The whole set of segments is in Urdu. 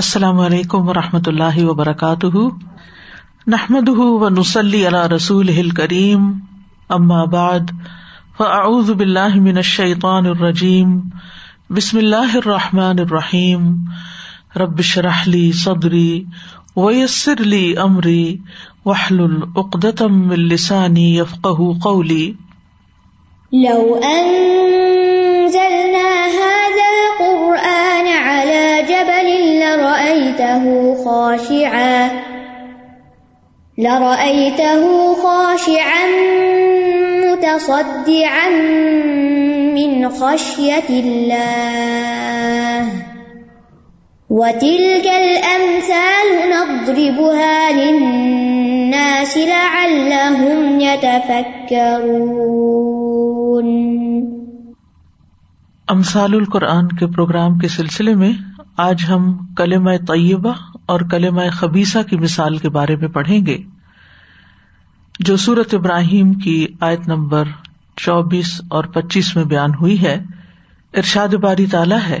السلام علیکم و رحمۃ اللہ وبرکاتہ۔ نحمد و نسلی علیہ رسول کریم بعد، فاعوذ باللہ من الشیطان الرجیم۔ بسم اللہ الرحمٰن الرحیم۔ ربش رحلی صدری ویسر علی عمری وحل العقدم السانی یفق قولی۔ لو انزلنا لرأيته خاشعا لرأيته خاشعا متصدعا من خشية الله. وتلك الأمثال نضربها للناس لعلهم يتفكرون. امثال القرآن کے پروگرام کے سلسلے میں آج ہم کلم طیبہ اور کلم خبیصہ کی مثال کے بارے میں پڑھیں گے، جو سورت ابراہیم کی آیت نمبر چوبیس اور پچیس میں بیان ہوئی ہے۔ ارشاد باری تالا ہے۔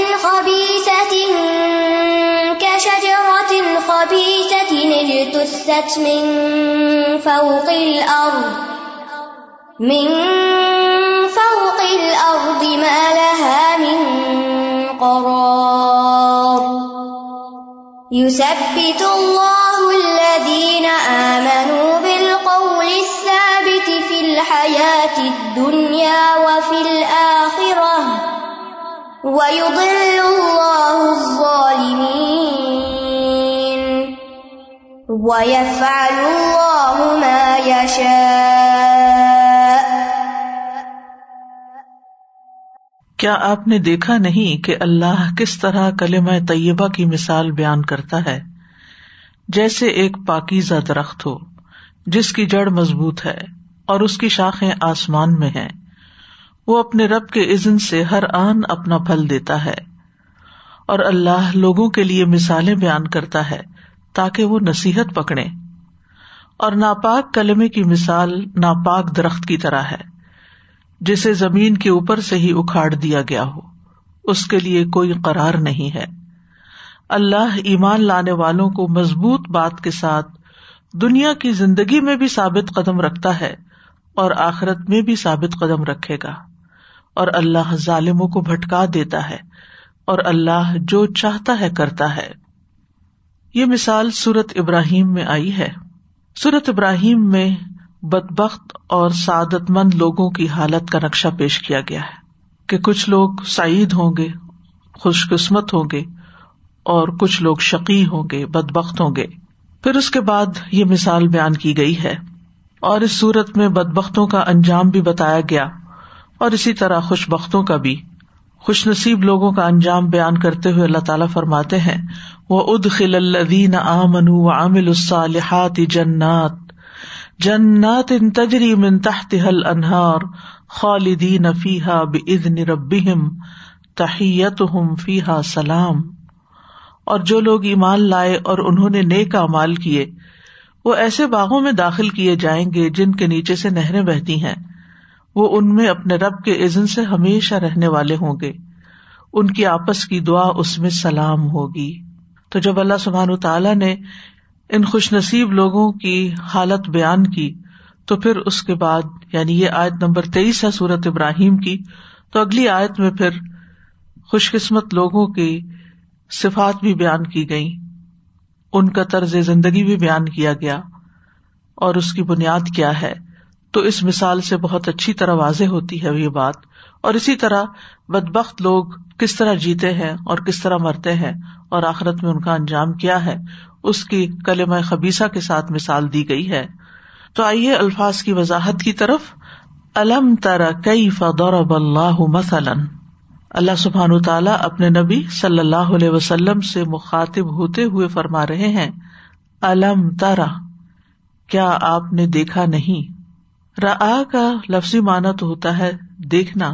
اجتثت من فوق الأرض، من فوق الأرض ما لها من قرار. يثبت الله الذين آمنوا بالقول الثابت في الحياة الدنيا وفي الآخرة، ويضل الله ويفعل الله ما يشاء۔ کیا آپ نے دیکھا نہیں کہ اللہ کس طرح کلم طیبہ کی مثال بیان کرتا ہے؟ جیسے ایک پاکیزہ درخت ہو، جس کی جڑ مضبوط ہے اور اس کی شاخیں آسمان میں ہیں۔ وہ اپنے رب کے عزن سے ہر آن اپنا پھل دیتا ہے اور اللہ لوگوں کے لیے مثالیں بیان کرتا ہے۔ تاکہ وہ نصیحت پکڑے۔ اور ناپاک کلمے کی مثال ناپاک درخت کی طرح ہے، جسے زمین کے اوپر سے ہی اکھاڑ دیا گیا ہو۔ اس کے لیے کوئی قرار نہیں ہے۔ اللہ ایمان لانے والوں کو مضبوط بات کے ساتھ دنیا کی زندگی میں بھی ثابت قدم رکھتا ہے اور آخرت میں بھی ثابت قدم رکھے گا۔ اور اللہ ظالموں کو بھٹکا دیتا ہے اور اللہ جو چاہتا ہے کرتا ہے۔ یہ مثال سورت ابراہیم میں آئی ہے۔ سورت ابراہیم میں بد بخت اور سعادت مند لوگوں کی حالت کا نقشہ پیش کیا گیا ہے کہ کچھ لوگ سعید ہوں گے خوش قسمت ہوں گے اور کچھ لوگ شقی ہوں گے بد بخت ہوں گے۔ پھر اس کے بعد یہ مثال بیان کی گئی ہے۔ اور اس صورت میں بد بختوں کا انجام بھی بتایا گیا اور اسی طرح خوش بختوں کا بھی۔ خوش نصیب لوگوں کا انجام بیان کرتے ہوئے اللہ تعالیٰ فرماتے ہیں وہ اد خل الدین آ منو عامل الصالحات جنات جنات ان تجری من تحت حل انہار خالدین فیحا بزن ربیم تحیت ہم فیحا سلام۔ اور جو لوگ ایمان لائے اور انہوں نے نیک امال کیے، وہ ایسے باغوں میں داخل کیے جائیں گے جن کے نیچے سے نہریں بہتی ہیں۔ وہ ان میں اپنے رب کے عزن سے ہمیشہ رہنے والے ہوں گے۔ ان کی آپس کی دعا اس میں سلام ہوگی۔ تو جب اللہ سبحان تعالیٰ نے ان خوش نصیب لوگوں کی حالت بیان کی، تو پھر اس کے بعد یعنی یہ آیت نمبر تیئیس ہے سورت ابراہیم کی، تو اگلی آیت میں پھر خوش قسمت لوگوں کی صفات بھی بیان کی گئی ان کا طرز زندگی بھی بیان کیا گیا۔ اور اس کی بنیاد کیا ہے؟ تو اس مثال سے بہت اچھی طرح واضح ہوتی ہے یہ بات۔ اور اسی طرح بد بخت لوگ کس طرح جیتے ہیں اور کس طرح مرتے ہیں اور آخرت میں ان کا انجام کیا ہے، اس کی کلمہ خبیصہ کے ساتھ مثال دی گئی ہے۔ تو آئیے الفاظ کی وضاحت کی طرف۔ الم تر کئی فدور اللہ مثلاً؟ اللہ سبحان تعالیٰ اپنے نبی صلی اللہ علیہ وسلم سے مخاطب ہوتے ہوئے فرما رہے ہیں۔ الم ترا کیا آپ نے دیکھا نہیں؟ را کا لفظی مانا تو ہوتا ہے دیکھنا،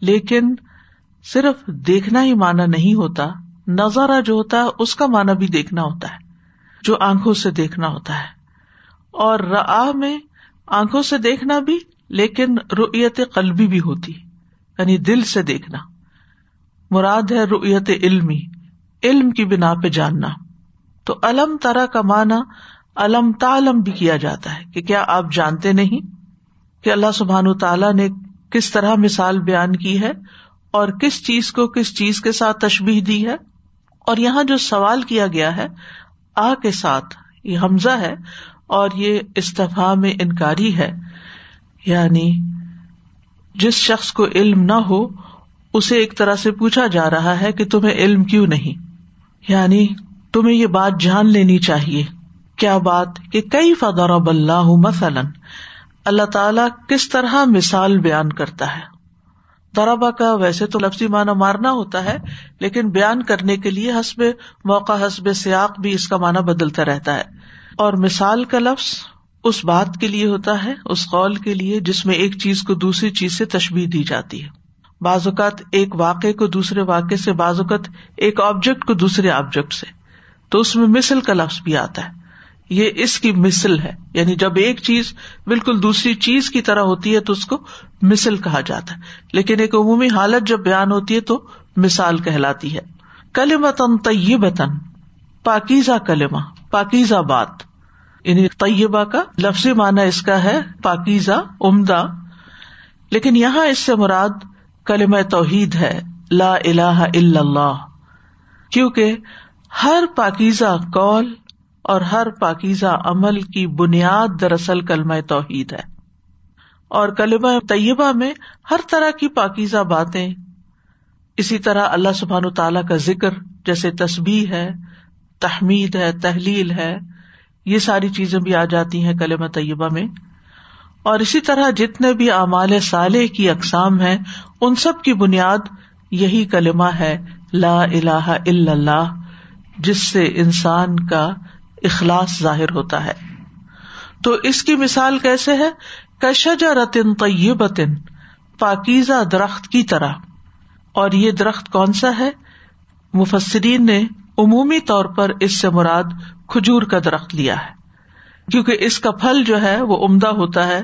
لیکن صرف دیکھنا ہی مانا نہیں ہوتا، نظارہ جو ہوتا ہے، اس کا مانا بھی دیکھنا ہوتا ہے، جو آنکھوں سے دیکھنا ہوتا ہے۔ اور را میں آنکھوں سے دیکھنا بھی، لیکن رویت قلبی بھی ہوتی یعنی دل سے دیکھنا۔ مراد ہے رویت علمی، علم کی بنا پہ جاننا۔ تو الم ترا کا معنی الم تعلم بھی کیا جاتا ہے کہ کیا آپ جانتے نہیں؟ کہ اللہ سبحان تعالیٰ نے کس طرح مثال بیان کی ہے اور کس چیز کو کس چیز کے ساتھ تشبیح دی ہے اور یہاں جو سوال کیا گیا ہے آ کے ساتھ، یہ حمزہ ہے اور یہ استفا میں انکاری ہے۔ یعنی جس شخص کو علم نہ ہو، اسے ایک طرح سے پوچھا جا رہا ہے کہ تمہیں علم کیوں نہیں؟ یعنی تمہیں یہ بات جان لینی چاہیے۔ کیا بات کہ کئی فدور اللہ مثلاً؟ اللہ تعالی کس طرح مثال بیان کرتا ہے؟ درابا کا ویسے تو لفظی معنی مارنا ہوتا ہے، لیکن بیان کرنے کے لیے حسب موقع، حسب سیاق بھی اس کا معنی بدلتا رہتا ہے۔ اور مثال کا لفظ اس بات کے لیے ہوتا ہے، اس قول کے لیے جس میں ایک چیز کو دوسری چیز سے تشبیح دی جاتی ہے۔ بعض اوقات ایک واقعے کو دوسرے واقعے سے، بعض اوقات ایک آبجیکٹ کو دوسرے آبجیکٹ سے۔ تو اس میں مسل کا لفظ بھی آتا ہے۔ یہ اس کی مسل ہے۔ یعنی جب ایک چیز بالکل دوسری چیز کی طرح ہوتی ہے تو اس کو مسل کہا جاتا ہے۔ لیکن ایک عمومی حالت جب بیان ہوتی ہے تو مثال کہلاتی ہے۔ کلمتن طیبتن پاکیزہ کلمہ، پاکیزہ بات۔ یعنی طیبہ کا لفظی معنی اس کا ہے پاکیزہ، عمدہ۔ لیکن یہاں اس سے مراد کلم توحید ہے، لا الہ الا اللہ۔ کیونکہ ہر پاکیزہ کال اور ہر پاکیزہ عمل کی بنیاد دراصل کلم توحید ہے۔ اور کلم طیبہ میں ہر طرح کی پاکیزہ باتیں، اسی طرح اللہ سبحان تعالی کا ذکر جیسے تسبیح ہے، تحمید ہے، تحلیل ہے، یہ ساری چیزیں بھی آ جاتی ہیں کلم طیبہ میں۔ اور اسی طرح جتنے بھی اعمال صالح کی اقسام ہیں، ان سب کی بنیاد یہی کلمہ ہے، لا الہ الا اللہ، جس سے انسان کا اخلاص ظاہر ہوتا ہے۔ تو اس کی مثال کیسے ہے؟ کشجا رتن طیبتن، پاکیزہ درخت کی طرح۔ اور یہ درخت کون سا ہے؟ مفسرین نے عمومی طور پر اس سے مراد کھجور کا درخت لیا ہے۔ کیونکہ اس کا پھل جو ہے وہ عمدہ ہوتا ہے،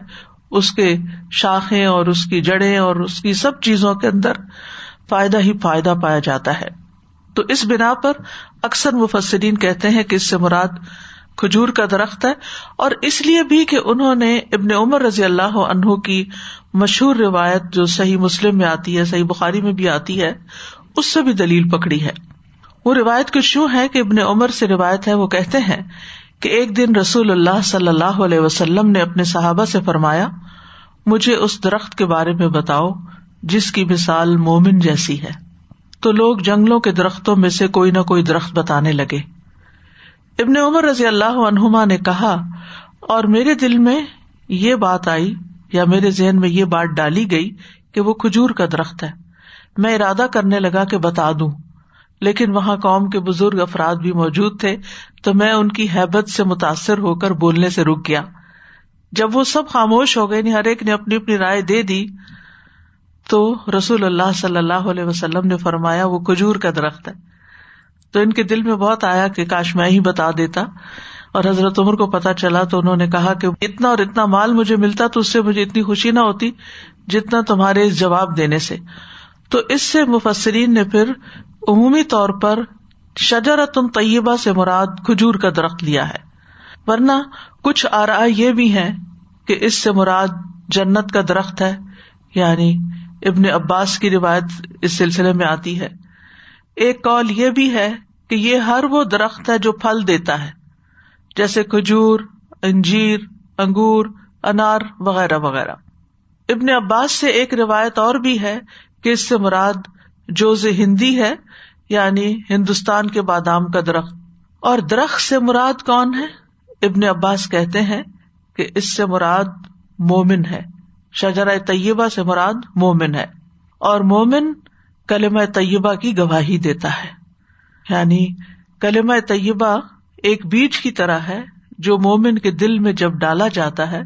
اس کے شاخیں اور اس کی جڑیں اور اس کی سب چیزوں کے اندر فائدہ ہی فائدہ پایا جاتا ہے۔ تو اس بنا پر اکثر مفسرین کہتے ہیں کہ اس سے مراد کھجور کا درخت ہے اور اس لیے بھی کہ انہوں نے ابن عمر رضی اللہ عنہ کی مشہور روایت جو صحیح مسلم میں آتی ہے، صحیح بخاری میں بھی آتی ہے، اس سے بھی دلیل پکڑی ہے۔ وہ روایت کچھ یوں ہے کہ ابن عمر سے روایت ہے، وہ کہتے ہیں کہ ایک دن رسول اللہ صلی اللہ علیہ وسلم نے اپنے صحابہ سے فرمایا، مجھے اس درخت کے بارے میں بتاؤ، جس کی مثال مومن جیسی ہے۔ تو لوگ جنگلوں کے درختوں میں سے کوئی نہ کوئی درخت بتانے لگے۔ ابن عمر رضی اللہ عنہما نے کہا، اور میرے دل میں یہ بات آئی، یا میرے ذہن میں یہ بات ڈالی گئی کہ وہ کھجور کا درخت ہے۔ میں ارادہ کرنے لگا کہ بتا دوں، لیکن وہاں قوم کے بزرگ افراد بھی موجود تھے، تو میں ان کی حیبت سے متاثر ہو کر بولنے سے رک گیا۔ جب وہ سب خاموش ہو گئے یعنی ہر ایک نے اپنی اپنی رائے دے دی تو رسول اللہ صلی اللہ علیہ وسلم نے فرمایا، وہ کھجور کا درخت ہے۔ تو ان کے دل میں بہت آیا کہ کاش میں ہی بتا دیتا۔ اور حضرت عمر کو پتا چلا تو انہوں نے کہا کہ اتنا اور اتنا مال مجھے ملتا تو اس سے مجھے اتنی خوشی نہ ہوتی جتنا تمہارے اس جواب دینے سے۔ تو اس سے مفسرین نے پھر عمومی طور پر شجرتن طیبہ سے مراد کھجور کا درخت لیا ہے۔ ورنہ کچھ آرا یہ بھی ہے کہ اس سے مراد جنت کا درخت ہے یعنی ابن عباس کی روایت اس سلسلے میں آتی ہے۔ ایک کال یہ بھی ہے کہ یہ ہر وہ درخت ہے جو پھل دیتا ہے، جیسے کھجور، انجیر، انگور، انار وغیرہ وغیرہ۔ ابن عباس سے ایک روایت اور بھی ہے کہ اس سے مراد جوز ہندی ہے یعنی ہندوستان کے بادام کا درخت۔ اور درخت سے مراد کون ہے؟ ابن عباس کہتے ہیں کہ اس سے مراد مومن ہے۔ شجرا طیبہ سے مراد مومن ہے اور مومن کلم طیبہ کی گواہی دیتا ہے۔ یعنی کلم طیبہ ایک بیج کی طرح ہے جو مومن کے دل میں جب ڈالا جاتا ہے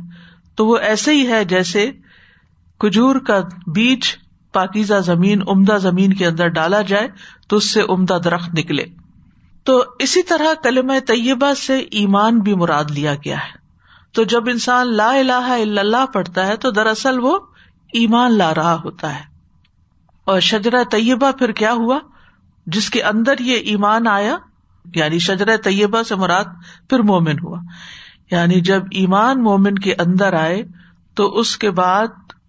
تو وہ ایسے ہی ہے جیسے کھجور کا بیج پاکیزہ زمین، عمدہ زمین کے اندر ڈالا جائے تو اس سے عمدہ درخت نکلے۔ تو اسی طرح کلم طیبہ سے ایمان بھی مراد لیا گیا ہے۔ تو جب انسان لا الہ الا اللہ پڑھتا ہے تو دراصل وہ ایمان لا رہا ہوتا ہے۔ اور شجرا طیبہ پھر کیا ہوا؟ جس کے اندر یہ ایمان آیا یعنی شجر طیبہ سے مراد پھر مومن ہوا۔ یعنی جب ایمان مومن کے اندر آئے، تو اس کے بعد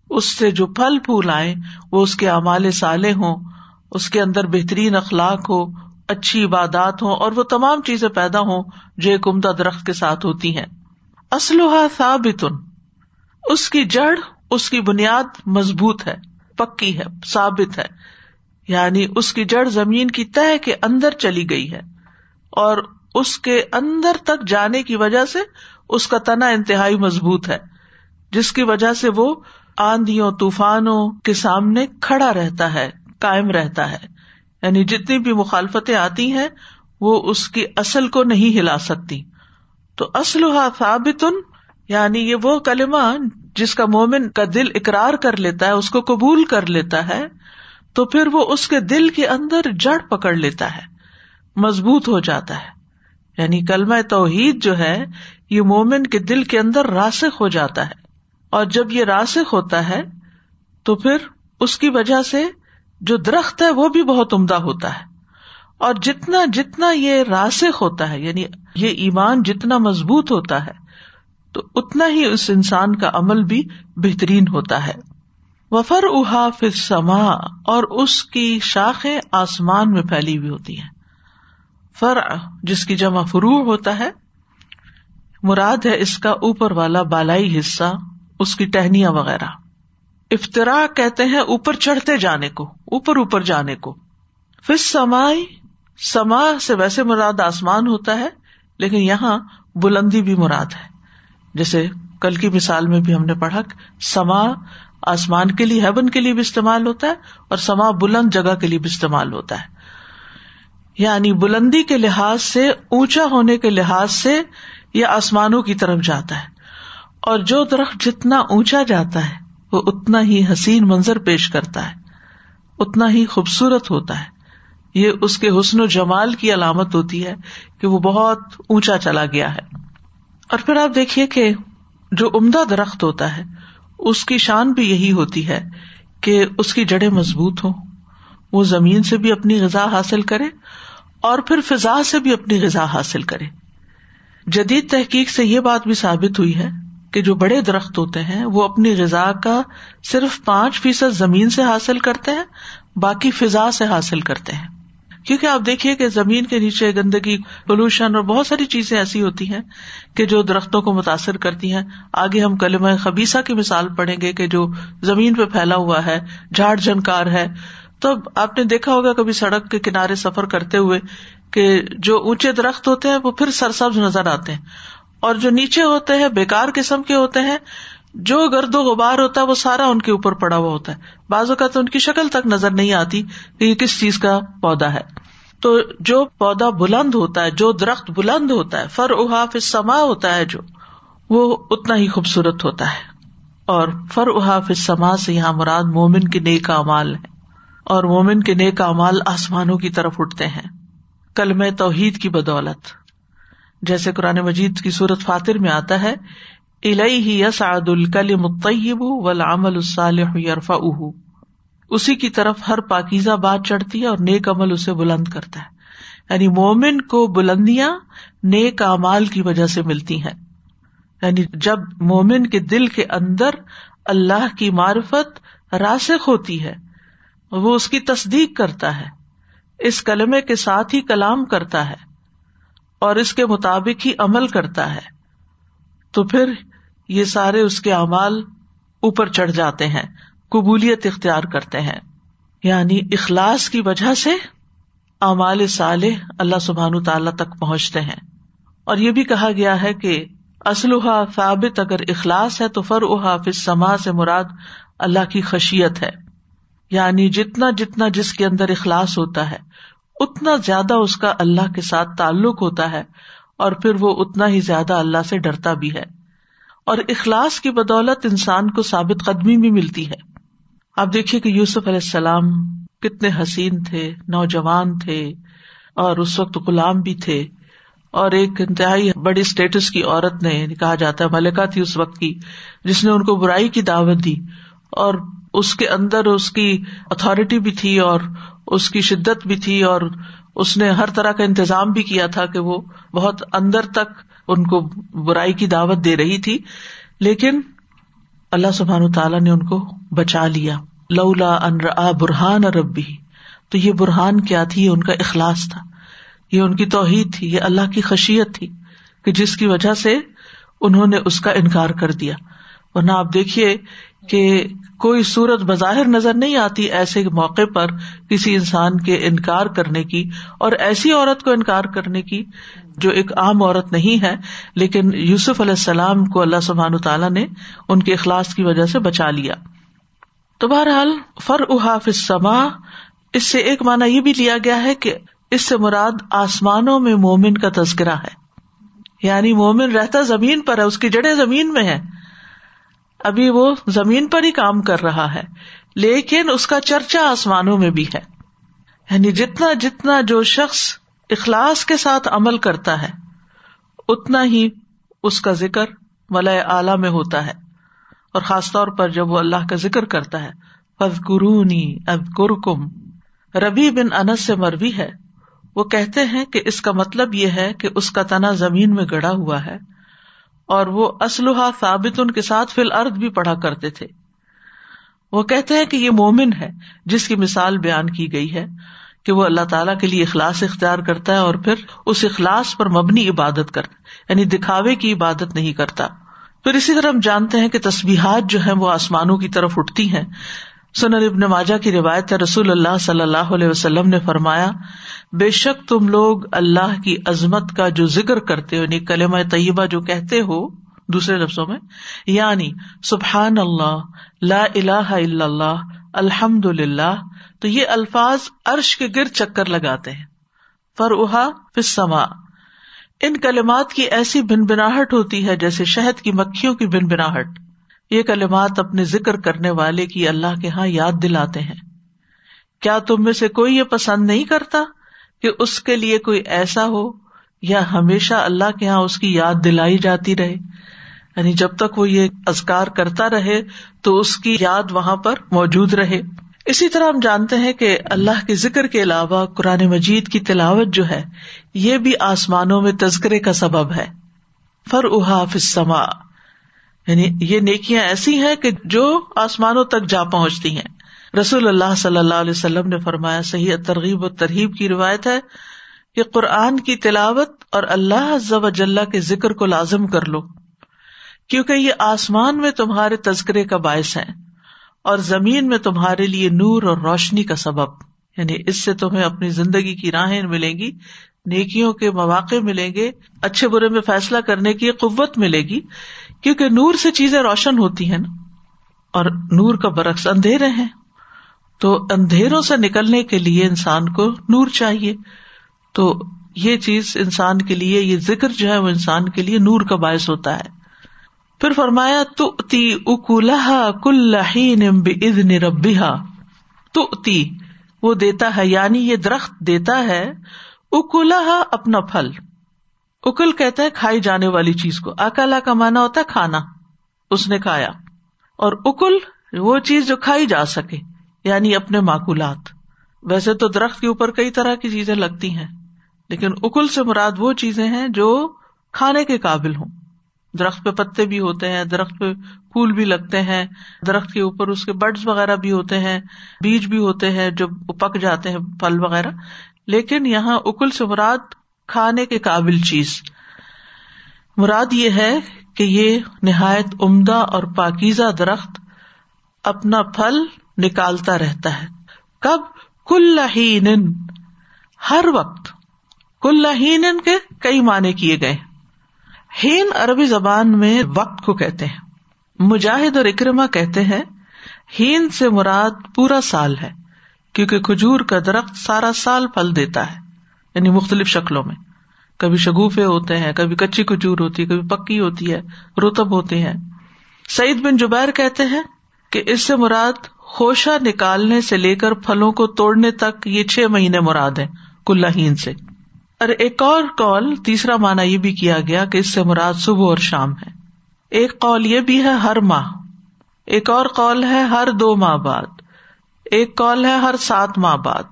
اس سے جو پھل پھول آئے وہ اس کے اعمال سالے ہوں، اس کے اندر بہترین اخلاق ہو، اچھی عبادات ہوں، اور وہ تمام چیزیں پیدا ہوں جو ایک عمدہ درخت کے ساتھ ہوتی ہیں۔ اسلحہ ثابتن اس کی جڑ، اس کی بنیاد مضبوط ہے، پکی ہے، ثابت ہے۔ یعنی اس کی جڑ زمین کی تہ کے اندر چلی گئی ہے۔ اور اس کے اندر تک جانے کی وجہ سے اس کا تنا انتہائی مضبوط ہے، جس کی وجہ سے وہ آندھیوں، طوفانوں کے سامنے کھڑا رہتا ہے کائم رہتا ہے۔ یعنی جتنی بھی مخالفتیں آتی ہیں، وہ اس کی اصل کو نہیں ہلا سکتی۔ تو اسلحہ ثابتن یعنی یہ وہ کلمہ جس کا مومن کا دل اقرار کر لیتا ہے، اس کو قبول کر لیتا ہے، تو پھر وہ اس کے دل کے اندر جڑ پکڑ لیتا ہے، مضبوط ہو جاتا ہے۔ یعنی کلمہ توحید جو ہے، یہ مومن کے دل کے اندر راسخ ہو جاتا ہے۔ اور جب یہ راسخ ہوتا ہے، تو پھر اس کی وجہ سے جو درخت ہے، وہ بھی بہت عمدہ ہوتا ہے۔ اور جتنا جتنا یہ راسخ ہوتا ہے یعنی یہ ایمان جتنا مضبوط ہوتا ہے، تو اتنا ہی اس انسان کا عمل بھی بہترین ہوتا ہے۔ وفر احا سما اور اس کی شاخیں آسمان میں پھیلی ہوئی ہوتی ہیں۔ فر جس کی جمع فرو ہوتا ہے، مراد ہے اس کا اوپر والا بالائی حصہ، اس کی ٹہنیاں وغیرہ۔ افطرا کہتے ہیں اوپر چڑھتے جانے کو، اوپر اوپر جانے کو۔ پھر سمائی سما سے ویسے مراد آسمان ہوتا ہے، لیکن یہاں بلندی بھی مراد ہے۔ جیسے کل کی مثال میں بھی ہم نے پڑھا سما آسمان کے لیے ہیون کے لیے بھی استعمال ہوتا ہے اور سما بلند جگہ کے لیے بھی استعمال ہوتا ہے۔ یعنی بلندی کے لحاظ سے، اونچا ہونے کے لحاظ سے یہ آسمانوں کی طرف جاتا ہے۔ اور جو درخت جتنا اونچا جاتا ہے، وہ اتنا ہی حسین منظر پیش کرتا ہے، اتنا ہی خوبصورت ہوتا ہے۔ یہ اس کے حسن و جمال کی علامت ہوتی ہے کہ وہ بہت اونچا چلا گیا ہے۔ اور پھر آپ دیکھیے کہ جو عمدہ درخت ہوتا ہے، اس کی شان بھی یہی ہوتی ہے کہ اس کی جڑیں مضبوط ہوں۔ وہ زمین سے بھی اپنی غذا حاصل کرے اور پھر فضا سے بھی اپنی غذا حاصل کرے۔ جدید تحقیق سے یہ بات بھی ثابت ہوئی ہے کہ جو بڑے درخت ہوتے ہیں، وہ اپنی غذا کا صرف پانچ فیصد زمین سے حاصل کرتے ہیں، باقی فضا سے حاصل کرتے ہیں۔ کیونکہ آپ دیکھیے کہ زمین کے نیچے گندگی پولوشن اور بہت ساری چیزیں ایسی ہوتی ہیں کہ جو درختوں کو متاثر کرتی ہیں۔ آگے ہم کلم خبیسہ کی مثال پڑیں گے کہ جو زمین پہ پھیلا ہوا ہے، جھاڑ جھنکار ہے۔ تو آپ نے دیکھا ہوگا کبھی سڑک کے کنارے سفر کرتے ہوئے کہ جو اونچے درخت ہوتے ہیں، وہ پھر سرسبز نظر آتے ہیں۔ اور جو نیچے ہوتے ہیں بےکار قسم کے ہوتے ہیں۔ جو گرد و غبار ہوتا ہے وہ سارا ان کے اوپر پڑا ہوا ہوتا ہے۔ بازو کا تو ان کی شکل تک نظر نہیں آتی کہ یہ کس چیز کا پودا ہے۔ تو جو پودا بلند ہوتا ہے، جو درخت بلند ہوتا ہے فر احاف سما ہوتا ہے جو، وہ اتنا ہی خوبصورت ہوتا ہے۔ اور فر احاف سما سے یہاں مراد مومن کے نیک امال ہے۔ اور مومن کے نیک امال آسمانوں کی طرف اٹھتے ہیں۔ کل میں توحید کی بدولت۔ جیسے قرآن مجید کی صورت فاتر میں آتا ہے ہی یس عد الکل متیب ولامل الصالح یارفا اسی کی طرف ہر پاکیزہ بات چڑھتی ہے اور نیک عمل اسے بلند کرتا ہے۔ یعنی مومن کو بلندیاں نیک امال کی وجہ سے ملتی ہیں۔ یعنی جب مومن کے دل کے اندر اللہ کی معرفت راسخ ہوتی ہے، وہ اس کی تصدیق کرتا ہے، اس کلمے کے ساتھ ہی کلام کرتا ہے اور اس کے مطابق ہی عمل کرتا ہے، تو پھر یہ سارے اس کے اعمال اوپر چڑھ جاتے ہیں، قبولیت اختیار کرتے ہیں۔ یعنی اخلاص کی وجہ سے اعمال صالح اللہ سبحان تعالیٰ تک پہنچتے ہیں۔ اور یہ بھی کہا گیا ہے کہ اسلحہ ثابت اگر اخلاص ہے تو فر فس سما سے مراد اللہ کی خشیت ہے۔ یعنی جتنا جتنا جس کے اندر اخلاص ہوتا ہے، اتنا زیادہ اس کا اللہ کے ساتھ تعلق ہوتا ہے اور پھر وہ اتنا ہی زیادہ اللہ سے ڈرتا بھی ہے۔ اور اخلاص کی بدولت انسان کو ثابت قدمی بھی ملتی ہے۔ آپ دیکھیے کہ یوسف علیہ السلام کتنے حسین تھے، نوجوان تھے اور اس وقت غلام بھی تھے۔ اور ایک انتہائی بڑی اسٹیٹس کی عورت نے یعنی کہا جاتا ہے ملکہ تھی اس وقت کی، جس نے ان کو برائی کی دعوت دی۔ اور اس کے اندر اس کی اتارٹی بھی تھی اور اس کی شدت بھی تھی اور اس نے ہر طرح کا انتظام بھی کیا تھا کہ وہ بہت اندر تک ان کو برائی کی دعوت دے رہی تھی، لیکن اللہ سبحان تعالیٰ نے ان کو بچا لیا۔ لولا ان برہان ربی، تو یہ برہان کیا تھی؟ یہ ان کا اخلاص تھا۔ یہ ان کی توحید تھی، یہ اللہ کی خشیت تھی کہ جس کی وجہ سے انہوں نے اس کا انکار کر دیا۔ ورنہ آپ دیکھیے کہ کوئی صورت بظاہر نظر نہیں آتی ایسے موقع پر کسی انسان کے انکار کرنے کی اور ایسی عورت کو انکار کرنے کی جو ایک عام عورت نہیں ہے، لیکن یوسف علیہ السلام کو اللہ سبحان تعالیٰ نے ان کے اخلاص کی وجہ سے بچا لیا۔ تو بہرحال فر احاف سما اس سے ایک مانا یہ بھی لیا گیا ہے کہ اس سے مراد آسمانوں میں مومن کا تذکرہ ہے۔ یعنی مومن رہتا زمین پر ہے، اس کی جڑیں زمین میں ہے ابھی وہ زمین پر ہی کام کر رہا ہے، لیکن اس کا چرچا آسمانوں میں بھی ہے۔ یعنی جتنا جتنا جو شخص اخلاص کے ساتھ عمل کرتا ہے، اتنا ہی اس کا ذکر ملئے اعلی میں ہوتا ہے۔ اور خاص طور پر جب وہ اللہ کا ذکر کرتا ہے فض قرونی اب ربی بن انس سے مروی ہے۔ وہ کہتے ہیں کہ اس کا مطلب یہ ہے کہ اس کا تنا زمین میں گڑا ہوا ہے۔ اور وہ اسلحہ ثابت ان کے ساتھ فی الارض بھی پڑھا کرتے تھے۔ وہ کہتے ہیں کہ یہ مومن ہے، جس کی مثال بیان کی گئی ہے۔ کہ وہ اللہ تعالیٰ کے لیے اخلاص اختیار کرتا ہے اور پھر اس اخلاص پر مبنی عبادت کرتا یعنی دکھاوے کی عبادت نہیں کرتا۔ پھر اسی طرح ہم جانتے ہیں کہ تصبیحات جو ہے وہ آسمانوں کی طرف اٹھتی ہیں۔ سن ابن ماجا کی روایت ہے، رسول اللہ صلی اللہ علیہ وسلم نے فرمایا، بے شک تم لوگ اللہ کی عظمت کا جو ذکر کرتے ہو یعنی کلمہ طیبہ جو کہتے ہو دوسرے لفظوں میں یعنی سبحان اللہ، لا الہ الا اللہ الحمد للہ تو یہ الفاظ عرش کے گر چکر لگاتے ہیں۔ فروحا فسما ان کلمات کی ایسی بن بناہٹ ہوتی ہے جیسے شہد کی مکھیوں کی بن بناہٹ یہ کلمات اپنے ذکر کرنے والے کی اللہ کے یہاں یاد دلاتے ہیں۔ کیا تم میں سے کوئی یہ پسند نہیں کرتا کہ اس کے لیے کوئی ایسا ہو یا ہمیشہ اللہ کے یہاں اس کی یاد دلائی جاتی رہے؟ یعنی جب تک وہ یہ ازکار کرتا رہے تو اس کی یاد وہاں پر موجود رہے۔ اسی طرح ہم جانتے ہیں کہ اللہ کے ذکر کے علاوہ قرآن مجید کی تلاوت جو ہے، یہ بھی آسمانوں میں تذکرے کا سبب ہے۔ فر احاف سما یعنی یہ نیکیاں ایسی ہیں کہ جو آسمانوں تک جا پہنچتی ہیں۔ رسول اللہ صلی اللہ علیہ وسلم نے فرمایا، صحیح ترغیب و ترغیب کی روایت ہے کہ قرآن کی تلاوت اور اللہ جل کے ذکر کو لازم کر لو، کیونکہ یہ آسمان میں تمہارے تذکرے کا باعث ہے اور زمین میں تمہارے لیے نور اور روشنی کا سبب یعنی اس سے تمہیں اپنی زندگی کی راہیں ملیں گی، نیکیوں کے مواقع ملیں گے، اچھے برے میں فیصلہ کرنے کی قوت ملے گی، کیونکہ نور سے چیزیں روشن ہوتی ہیں نا، اور نور کا برعکس اندھیرے ہیں۔ تو اندھیروں سے نکلنے کے لیے انسان کو نور چاہیے۔ تو یہ چیز انسان کے لیے، یہ ذکر جو ہے وہ انسان کے لیے نور کا باعث ہوتا ہے۔ پھر فرمایا تو اکولہ کل ادن ربیہ تو وہ دیتا ہے یعنی یہ درخت دیتا ہے اکولہ اپنا پھل۔ اکل کہتا ہے، کھائی جانے والی چیز کو۔ اکلا کا مانا ہوتا ہے کھانا، اس نے کھایا۔ اور اکل، وہ چیز جو کھائی جا سکے یعنی اپنے معقولات۔ ویسے تو درخت کے اوپر کئی طرح کی چیزیں لگتی ہیں، لیکن اکل سے مراد وہ چیزیں ہیں جو کھانے کے قابل ہوں۔ درخت پہ پتے بھی ہوتے ہیں، درخت پہ پھول بھی لگتے ہیں، درخت کے اوپر اس کے برڈس وغیرہ بھی ہوتے ہیں، بیج بھی ہوتے ہیں جو پک جاتے ہیں پھل وغیرہ۔ لیکن یہاں اکل سے مراد کھانے کے قابل چیز۔ مراد یہ ہے کہ یہ نہایت عمدہ اور پاکیزہ درخت اپنا پھل نکالتا رہتا ہے۔ کب؟ کل ہر وقت۔ کل کے کئی معنی کیے گئے۔ ہین عربی زبان میں وقت کو کہتے ہیں۔ مجاہد اور اکرما کہتے ہیں ہین سے مراد پورا سال ہے، کیونکہ کھجور کا درخت سارا سال پھل دیتا ہے یعنی مختلف شکلوں میں۔ کبھی شگوفے ہوتے ہیں، کبھی کچی کھجور ہوتی ہے، کبھی پکی ہوتی ہے رتب ہوتی ہے سعید بن جبیر کہتے ہیں کہ اس سے مراد خوشہ نکالنے سے لے کر پھلوں کو توڑنے تک یہ چھ مہینے مراد ہے کلہین سے۔ اور ایک اور کال تیسرا مانا یہ بھی کیا گیا کہ اس سے مراد صبح اور شام ہے۔ ایک کال یہ بھی ہے، ہر ماہ۔ ایک اور کال ہے، ہر دو ماہ بعد۔ ایک کال ہے، ہر سات ماہ بعد۔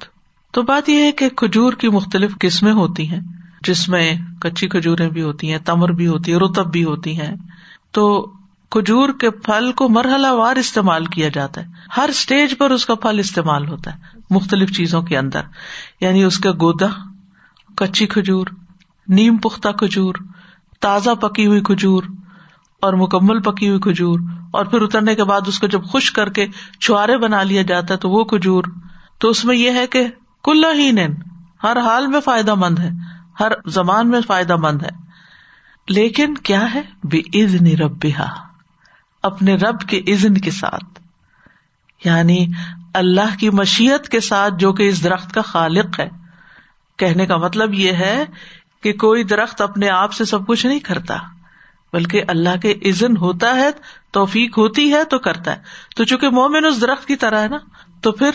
تو بات یہ ہے کہ کھجور کی مختلف قسمیں ہوتی ہیں۔ جس میں کچی کھجوریں بھی ہوتی ہیں، تمر بھی ہوتی ہے رتب بھی ہوتی ہیں۔ تو کھجور کے پھل کو مرحلہ وار استعمال کیا جاتا ہے۔ ہر اسٹیج پر اس کا پھل استعمال ہوتا ہے، مختلف چیزوں کے اندر۔ یعنی اس کا گودا کچی کھجور، نیم پختہ کھجور، تازہ پکی ہوئی کھجور اور مکمل پکی ہوئی کھجور، اور پھر اترنے کے بعد اس کو جب خوش کر کے چوارے بنا لیا جاتا ہے تو وہ کھجور، تو اس میں یہ ہے کہ کل ہی نین ہر حال میں فائدہ مند ہے، ہر زمان میں فائدہ مند ہے۔ لیکن کیا ہے؟ بے عزن رب اپنے رب کے عزن کے ساتھ۔ یعنی اللہ کی مشیت کے ساتھ جو کہ اس درخت کا خالق ہے۔ کہنے کا مطلب یہ ہے کہ کوئی درخت اپنے آپ سے سب کچھ نہیں کرتا، بلکہ اللہ کے عزن ہوتا ہے، توفیق ہوتی ہے، تو کرتا ہے۔ تو چونکہ مومن اس درخت کی طرح ہے نا، تو پھر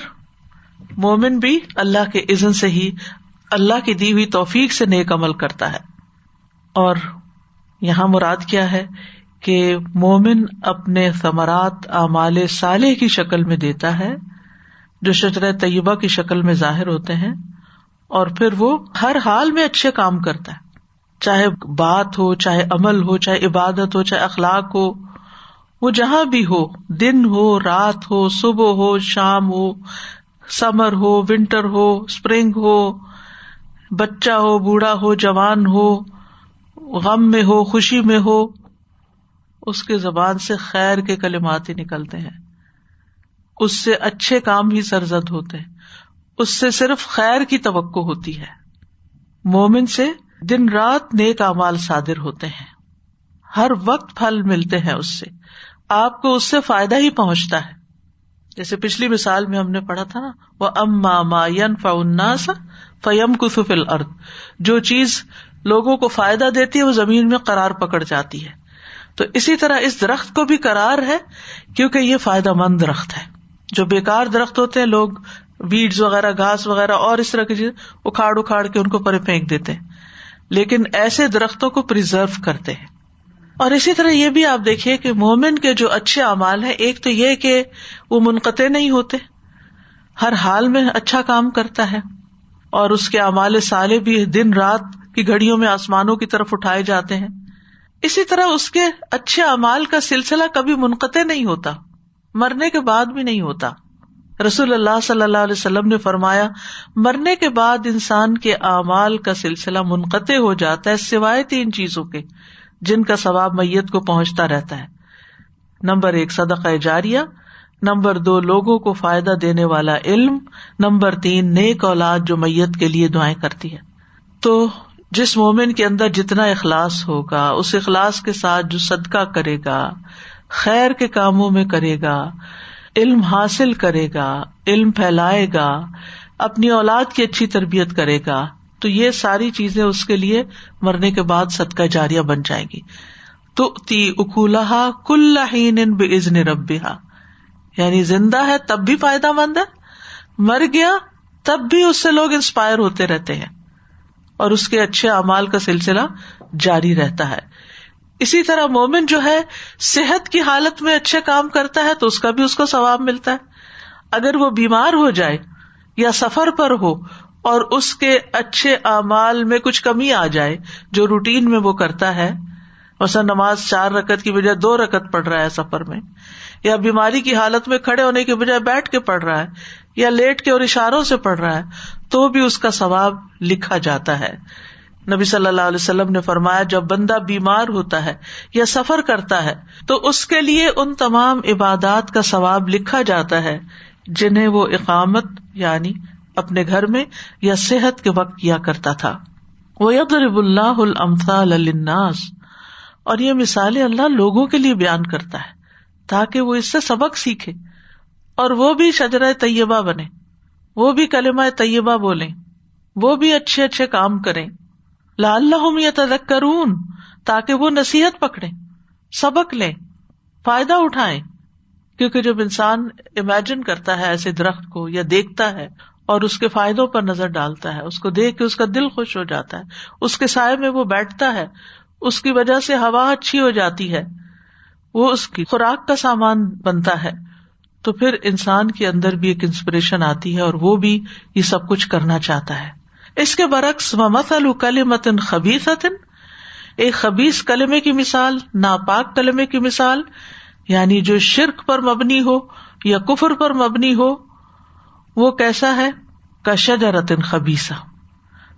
مومن بھی اللہ کے عزن سے ہی، اللہ کی دی ہوئی توفیق سے نیک عمل کرتا ہے۔ اور یہاں مراد کیا ہے کہ مومن اپنے ثمرات اعمال صالح کی شکل میں دیتا ہے، جو شجر طیبہ کی شکل میں ظاہر ہوتے ہیں۔ اور پھر وہ ہر حال میں اچھے کام کرتا ہے۔ چاہے بات ہو، چاہے عمل ہو، چاہے عبادت ہو، چاہے اخلاق ہو، وہ جہاں بھی ہو، دن ہو، رات ہو، صبح ہو، شام ہو، سمر ہو، ونٹر ہو اسپرنگ ہو، بچہ ہو، بوڑھا ہو، جوان ہو، غم میں ہو، خوشی میں ہو، اس کے زبان سے خیر کے کلمات ہی نکلتے ہیں۔ اس سے اچھے کام ہی سرزد ہوتے ہیں۔ اس سے صرف خیر کی توقع ہوتی ہے۔ مومن سے دن رات نیک امال صادر ہوتے ہیں۔ ہر وقت پھل ملتے ہیں اس سے۔ آپ کو اس سے فائدہ ہی پہنچتا ہے۔ جیسے پچھلی مثال میں ہم نے پڑھا تھا نا، وہ اما ین فناس فیم کسفل ارد جو چیز لوگوں کو فائدہ دیتی ہے، وہ زمین میں قرار پکڑ جاتی ہے۔ تو اسی طرح اس درخت کو بھی کرار ہے، کیونکہ یہ فائدہ مند درخت ہے۔ جو بےکار درخت ہوتے ہیں، لوگ ویڈز وغیرہ، گھاس وغیرہ اور اس طرح کی چیز اکھاڑ اکھاڑ کے ان کو پرے پھینک دیتے ہیں۔ لیکن ایسے درختوں کو پرزرو کرتے ہیں۔ اور اسی طرح یہ بھی آپ دیکھیے کہ مومن کے جو اچھے اعمال ہیں، ایک تو یہ کہ وہ منقطع نہیں ہوتے، ہر حال میں اچھا کام کرتا ہے۔ اور اس کے امال سالے بھی دن رات کی گھڑیوں میں آسمانوں کی طرف اٹھائے جاتے ہیں۔ اسی طرح اس کے اچھے امال کا سلسلہ کبھی منقطع نہیں ہوتا، مرنے کے بعد بھی نہیں ہوتا۔ رسول اللہ صلی اللہ علیہ وسلم نے فرمایا، مرنے کے بعد انسان کے اعمال کا سلسلہ منقطع ہو جاتا ہے سوائے تین چیزوں کے، جن کا ثواب میت کو پہنچتا رہتا ہے۔ نمبر ایک، صدقہ جاریہ۔ نمبر دو، لوگوں کو فائدہ دینے والا علم۔ نمبر تین، نیک اولاد جو میت کے لیے دعائیں کرتی ہے۔ تو جس مومن کے اندر جتنا اخلاص ہوگا، اس اخلاص کے ساتھ جو صدقہ کرے گا، خیر کے کاموں میں کرے گا علم حاصل کرے گا، علم پھیلائے گا، اپنی اولاد کی اچھی تربیت کرے گا، تو یہ ساری چیزیں اس کے لیے مرنے کے بعد صدقہ جاریہ بن جائے گی۔ تو تی اکولہ کل بزن ربا یعنی زندہ ہے تب بھی فائدہ مند ہے، مر گیا تب بھی اس سے لوگ انسپائر ہوتے رہتے ہیں۔ اور اس کے اچھے امال کا سلسلہ جاری رہتا ہے۔ اسی طرح مومن جو ہے، صحت کی حالت میں اچھے کام کرتا ہے تو اس کا بھی اس کو ثواب ملتا ہے۔ اگر وہ بیمار ہو جائے یا سفر پر ہو اور اس کے اچھے اعمال میں کچھ کمی آ جائے، جو روٹین میں وہ کرتا ہے ویسا نماز چار رکت کی بجائے دو رکت پڑ رہا ہے سفر میں، یا بیماری کی حالت میں کھڑے ہونے کی بجائے بیٹھ کے پڑھ رہا ہے، یا لیٹ کے اور اشاروں سے پڑھ رہا ہے، تو بھی اس کا ثواب لکھا جاتا ہے۔ نبی صلی اللہ علیہ وسلم نے فرمایا، جب بندہ بیمار ہوتا ہے یا سفر کرتا ہے، تو اس کے لیے ان تمام عبادات کا ثواب لکھا جاتا ہے، جنہیں وہ اقامت یعنی اپنے گھر میں یا صحت کے وقت کیا کرتا تھا۔ وہ یدرب اللہ المثال اور یہ مثالیں اللہ لوگوں کے لیے بیان کرتا ہے، تاکہ وہ اس سے سبق سیکھے۔ اور وہ بھی شجر طیبہ بنے، وہ بھی کلمہ طیبہ بولیں، وہ بھی اچھے اچھے کام کریں۔ لا اللہ کرون تاکہ وہ نصیحت پکڑے سبق لیں، فائدہ اٹھائیں، کیونکہ جب انسان امیجن کرتا ہے ایسے درخت کو یا دیکھتا ہے اور اس کے فائدوں پر نظر ڈالتا ہے، اس کو دیکھ کے اس کا دل خوش ہو جاتا ہے، اس کے سائے میں وہ بیٹھتا ہے، اس کی وجہ سے ہوا اچھی ہو جاتی ہے، وہ اس کی خوراک کا سامان بنتا ہے، تو پھر انسان کے اندر بھی ایک انسپریشن آتی ہے اور وہ بھی یہ سب کچھ کرنا چاہتا ہے۔ اس کے برعکس مسل کل متن خبیص ایک خبیص کلمے کی مثال، ناپاک کلمے کی مثال یعنی جو شرک پر مبنی ہو یا کفر پر مبنی ہو، وہ کیسا ہے؟ کشج رتن خبیسا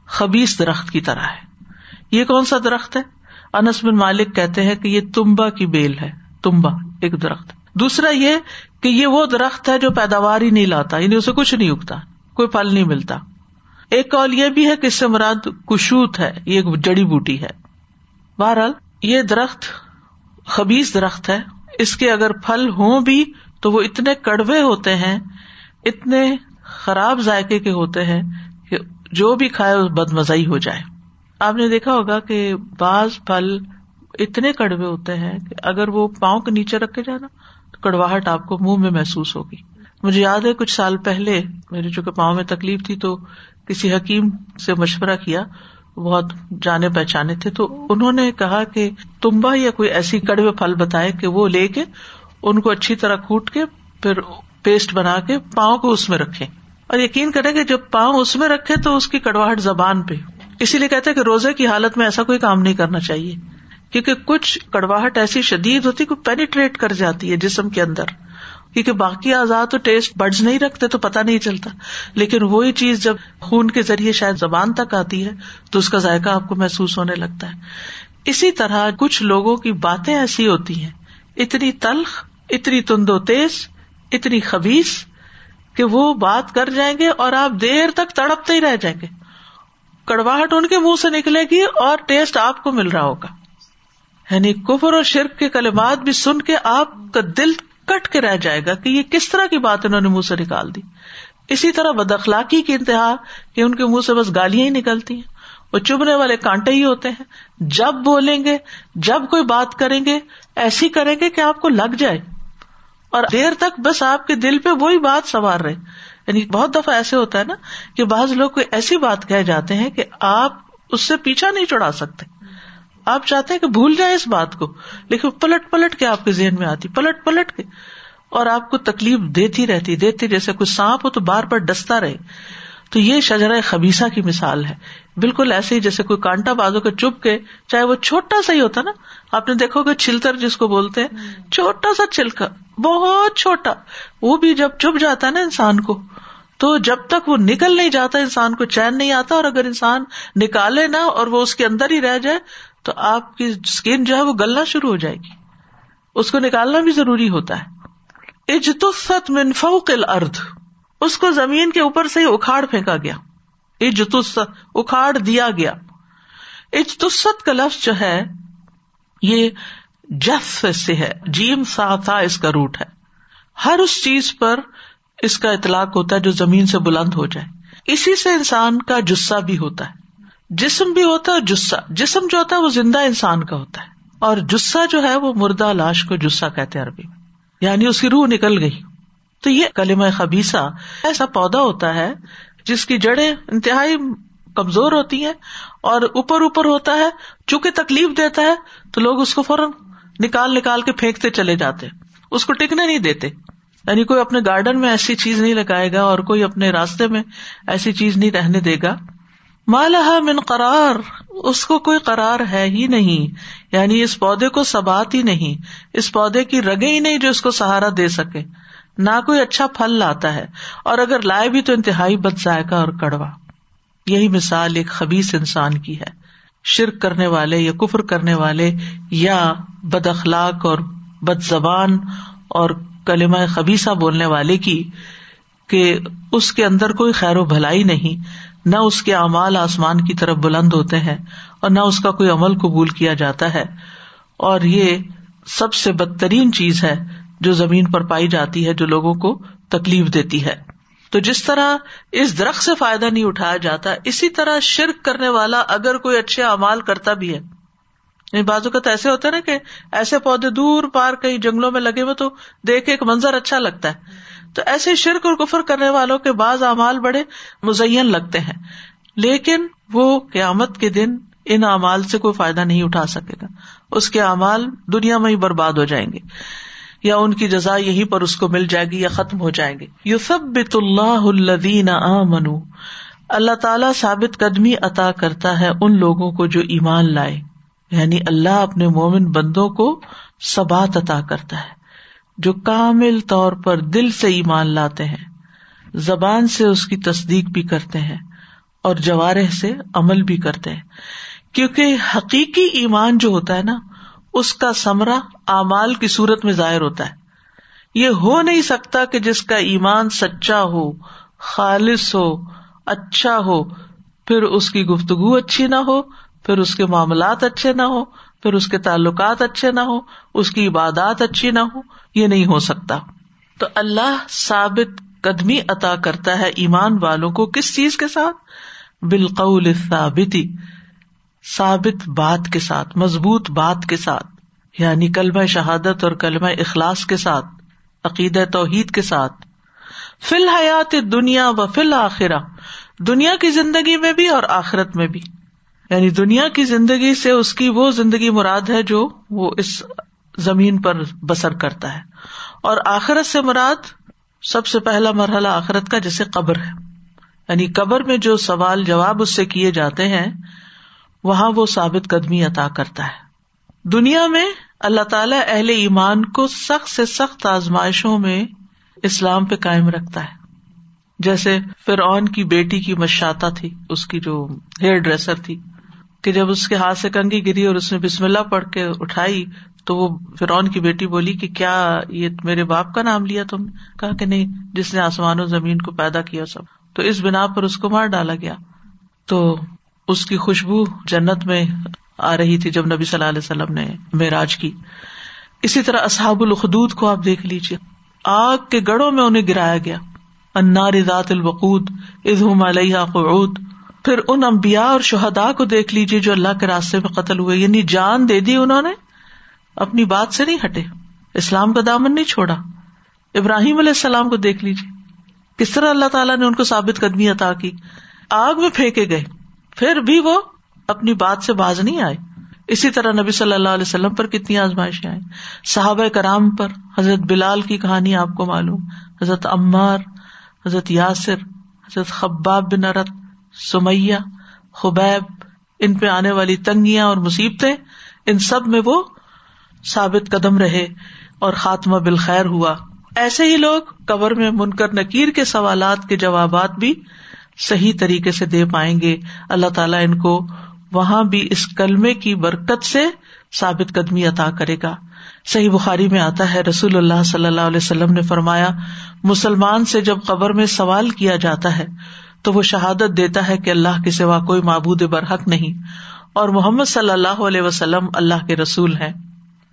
خبیس درخت کی طرح ہے۔ یہ کون سا درخت ہے؟ انس بن مالک کہتے ہیں کہ یہ تمبا کی بیل ہے۔ تمبا ایک درخت۔ دوسرا یہ کہ یہ وہ درخت ہے جو پیداوار ہی نہیں لاتا یعنی اسے کچھ نہیں اگتا، کوئی پھل نہیں ملتا۔ ایک کال یہ بھی ہے کہ اس سے مراد کشوت ہے، یہ ایک جڑی بوٹی ہے۔ بہرحال، یہ درخت خبیز درخت ہے۔ اس کے اگر پھل ہوں بھی تو وہ اتنے کڑوے ہوتے ہیں، اتنے خراب ذائقے کے ہوتے ہیں کہ جو بھی کھائے بد مزائی ہو جائے۔ آپ نے دیکھا ہوگا کہ بعض پھل اتنے کڑوے ہوتے ہیں کہ اگر وہ پاؤں کے نیچے رکھے جائے نا تو کڑواہٹ آپ کو منہ میں محسوس ہوگی۔ مجھے یاد ہے، کچھ سال پہلے، میرے چونکہ پاؤں میں تکلیف تھی تو کسی حکیم سے مشورہ کیا، بہت جانے پہچانے تھے، تو انہوں نے کہا کہ تمبا یا کوئی ایسی کڑوے پھل بتائے کہ وہ لے کے ان کو اچھی طرح کوٹ کے پھر پیسٹ بنا کے پاؤں کو اس میں رکھے اور یقین کرے کہ جب پاؤں اس میں رکھے تو اس کی کڑواہٹ زبان پہ۔ اسی لیے کہتے کہ روزے کی حالت میں ایسا کوئی کام نہیں کرنا چاہیے، کیونکہ کچھ کڑواہٹ ایسی شدید ہوتی کہ پینیٹریٹ کر جاتی ہے جسم کے اندر۔ کیونکہ باقی آزاد تو ٹیسٹ بڈز نہیں رکھتے تو پتا نہیں چلتا۔ لیکن وہی چیز جب خون کے ذریعے شاید زبان تک آتی ہے، تو اس کا ذائقہ آپ کو محسوس ہونے لگتا ہے۔ اسی طرح کچھ لوگوں کی باتیں ایسی ہوتی ہیں، اتنی تلخ، اتنی تند و تیز، اتنی خبیص کہ وہ بات کر جائیں گے اور آپ دیر تک تڑپتے ہی رہ جائیں گے۔ کڑواہٹ ان کے منہ سے نکلے گی اور ٹیسٹ آپ کو مل رہا ہوگا۔ یعنی کفر اور شرک کے کلمات بھی سن کے آپ کا دل کٹ کے رہ جائے گا کہ یہ کس طرح کی بات انہوں نے منہ سے نکال دی۔ اسی طرح بد اخلاقی کی انتہا کہ ان کے منہ سے بس گالیاں ہی نکلتی ہیں۔ وہ چبنے والے کانٹے ہی ہوتے ہیں۔ جب بولیں گے، جب کوئی بات کریں گے، ایسی کریں گے کہ آپ کو لگ جائے۔ اور دیر تک بس آپ کے دل پہ وہی بات سوار رہے۔ یعنی بہت دفعہ ایسے ہوتا ہے نا کہ بعض لوگ کوئی ایسی بات کہ جاتے ہیں کہ آپ اس سے پیچھا نہیں چڑھا سکتے۔ آپ چاہتے ہیں کہ بھول جائیں اس بات کو، لیکن پلٹ پلٹ کے آپ کے ذہن میں آتی، پلٹ پلٹ کے۔ اور آپ کو تکلیف دیتی رہتی، دیتی جیسے کوئی سانپ ہو تو بار بار ڈستا رہے۔ تو یہ شجرا خبیسا کی مثال ہے۔ بالکل ایسے ہی جیسے کوئی کانٹا بازو کے چپ کے، چاہے وہ چھوٹا سا ہی ہوتا نا۔ آپ نے دیکھو گے چھلتر جس کو بولتے ہیں۔ چھوٹا سا چھلکا، بہت چھوٹا۔ وہ بھی جب چپ جاتا ہے نا انسان کو، تو جب تک وہ نکل نہیں جاتا، انسان کو چین نہیں آتا۔ اور اگر انسان نکالے نا اور وہ اس کے اندر ہی رہ جائے تو آپ کی اسکن جو ہے وہ گلنا شروع ہو جائے گی۔ اس کو نکالنا بھی ضروری ہوتا ہے۔ اجتست من فوق الارض۔ اس کو زمین کے اوپر سے ہی اکھاڑ پھینکا گیا۔ اجتست اکھاڑ دیا گیا۔ اجتست کا لفظ جو ہے، یہ جف سے ہے۔ جیم سا تھا، اس کا روٹ ہے۔ ہر اس چیز پر اس کا اطلاق ہوتا ہے جو زمین سے بلند ہو جائے۔ اسی سے انسان کا جسا بھی ہوتا ہے۔ جسم بھی ہوتا ہے جسا۔ جسم جو ہوتا ہے وہ زندہ انسان کا ہوتا ہے۔ اور جسا جو ہے وہ مردہ لاش کو جسا کہتے عربی میں۔ یعنی اس کی روح نکل گئی۔ تو یہ کلیم خبیسا ایسا پودا ہوتا ہے جس کی جڑیں انتہائی کمزور ہوتی ہیں اور اوپر اوپر ہوتا ہے۔ چونکہ تکلیف دیتا ہے تو لوگ اس کو فوراً نکال نکال کے پھینکتے چلے جاتے اس کو ٹکنے نہیں دیتے۔ یعنی کوئی اپنے گارڈن میں ایسی چیز نہیں لگائے گا اور کوئی اپنے راستے میں ایسی چیز نہیں رہنے دے گا۔ مالہ من قرار، اس کو کوئی قرار ہے ہی نہیں یعنی اس پودے کو سبات ہی نہیں، اس پودے کی رگے ہی نہیں جو اس کو سہارا دے سکے، نہ کوئی اچھا پھل لاتا ہے، اور اگر لائے بھی تو انتہائی بد ذائقہ اور کڑوا۔ یہی مثال ایک خبیص انسان کی ہے۔ شرک کرنے والے یا کفر کرنے والے یا بد اخلاق اور بد زبان اور کلمہ خبیصہ بولنے والے کی، کہ اس کے اندر کوئی خیر و بھلائی نہیں۔ نہ اس کے اعمال آسمان کی طرف بلند ہوتے ہیں اور نہ اس کا کوئی عمل قبول کیا جاتا ہے۔ اور یہ سب سے بدترین چیز ہے جو زمین پر پائی جاتی ہے، جو لوگوں کو تکلیف دیتی ہے۔ تو جس طرح اس درخت سے فائدہ نہیں اٹھایا جاتا، اسی طرح شرک کرنے والا اگر کوئی اچھے اعمال کرتا بھی ہے۔ بازو کا تو ایسے ہوتا ہے نا کہ ایسے پودے دور پار کئی جنگلوں میں لگے ہوئے تو دیکھ ایک منظر اچھا لگتا ہے۔ تو ایسے شرک اور کفر کرنے والوں کے بعض اعمال بڑے مزین لگتے ہیں۔ لیکن وہ قیامت کے دن ان اعمال سے کوئی فائدہ نہیں اٹھا سکے گا۔ اس کے اعمال دنیا میں ہی برباد ہو جائیں گے۔ یا ان کی جزا یہیں پر اس کو مل جائے گی یا ختم ہو جائیں گے۔ یو سب بت اللہ الدین منو اللہ تعالی ثابت قدمی عطا کرتا ہے ان لوگوں کو جو ایمان لائے۔ یعنی اللہ اپنے مومن بندوں کو سبات عطا کرتا ہے۔ جو کامل طور پر دل سے ایمان لاتے ہیں، زبان سے اس کی تصدیق بھی کرتے ہیں اور جوارح سے عمل بھی کرتے ہیں۔ کیونکہ حقیقی ایمان جو ہوتا ہے نا، اس کا سمرا اعمال کی صورت میں ظاہر ہوتا ہے۔ یہ ہو نہیں سکتا کہ جس کا ایمان سچا ہو، خالص ہو اچھا ہو، پھر اس کی گفتگو اچھی نہ ہو، پھر اس کے معاملات اچھے نہ ہو۔ پھر اس کے تعلقات اچھے نہ ہو اس کی عبادات اچھی نہ ہو یہ نہیں ہو سکتا۔ تو اللہ ثابت قدمی عطا کرتا ہے ایمان والوں کو کس چیز کے ساتھ؟ بالقول ثابتی ثابت بات کے ساتھ، مضبوط بات کے ساتھ یعنی کلمہ شہادت اور کلمہ اخلاص کے ساتھ عقید توحید کے ساتھ۔ فی الحیات دنیا و فی الآخرہ دنیا کی زندگی میں بھی اور آخرت میں بھی۔ یعنی دنیا کی زندگی سے اس کی وہ زندگی مراد ہے جو وہ اس زمین پر بسر کرتا ہے۔ اور آخرت سے مراد سب سے پہلا مرحلہ آخرت کا جیسے قبر ہے۔ یعنی قبر میں جو سوال جواب اس سے کیے جاتے ہیں، وہاں وہ ثابت قدمی عطا کرتا ہے۔ دنیا میں اللہ تعالی اہل ایمان کو سخت سے سخت آزمائشوں میں اسلام پہ قائم رکھتا ہے۔ جیسے فرعون کی بیٹی کی مشاتا تھی، اس کی جو ہیئر ڈریسر تھی۔ کہ جب اس کے ہاتھ سے کنگی گری اور اس نے بسم اللہ پڑھ کے اٹھائی تو وہ فرعون کی بیٹی بولی کہ کیا یہ میرے باپ کا نام لیا تم کہا کہ نہیں، جس نے آسمان و زمین کو پیدا کیا سب۔ تو اس بنا پر اس کو مار ڈالا گیا۔ تو اس کی خوشبو جنت میں آ رہی تھی جب نبی صلی اللہ علیہ وسلم نے معراج کی۔ اسی طرح اصحاب الخدود کو آپ دیکھ لیجیے آگ کے گڑھوں میں انہیں گرایا گیا۔ انار ذات الوقود ادہم علیہ قعود۔ پھر ان امبیا اور شہدا کو دیکھ لیجیے جو اللہ کے راستے میں قتل ہوئے یعنی جان دے دی انہوں نے، اپنی بات سے نہیں ہٹے، اسلام کا دامن نہیں چھوڑا۔ ابراہیم علیہ السلام کو دیکھ لیجیے کس طرح اللہ تعالیٰ نے ان کو ثابت قدمی عطا کی؟ آگ میں پھینکے گئے، پھر بھی وہ اپنی بات سے باز نہیں آئے۔ اسی طرح نبی صلی اللہ علیہ وسلم پر کتنی آزمائشیں آئیں۔ صحابہ کرام پر حضرت بلال کی کہانی آپ کو معلوم۔ حضرت عمار، حضرت یاسر، حضرت Khabbab bin Aratt Sumayya, Khubaib, ان پہ آنے والی تنگیاں اور مصیبتیں، ان سب میں وہ ثابت قدم رہے اور خاتمہ بالخیر ہوا۔ ایسے ہی لوگ قبر میں منکر نکیر کے سوالات کے جوابات بھی صحیح طریقے سے دے پائیں گے۔ اللہ تعالیٰ ان کو وہاں بھی اس کلمے کی برکت سے ثابت قدمی عطا کرے گا۔ صحیح بخاری میں آتا ہے، رسول اللہ صلی اللہ علیہ وسلم نے فرمایا، مسلمان سے جب قبر میں سوال کیا جاتا ہے تو وہ شہادت دیتا ہے کہ اللہ کے سوا کوئی معبود برحق نہیں۔ اور محمد صلی اللہ علیہ وسلم اللہ کے رسول ہیں۔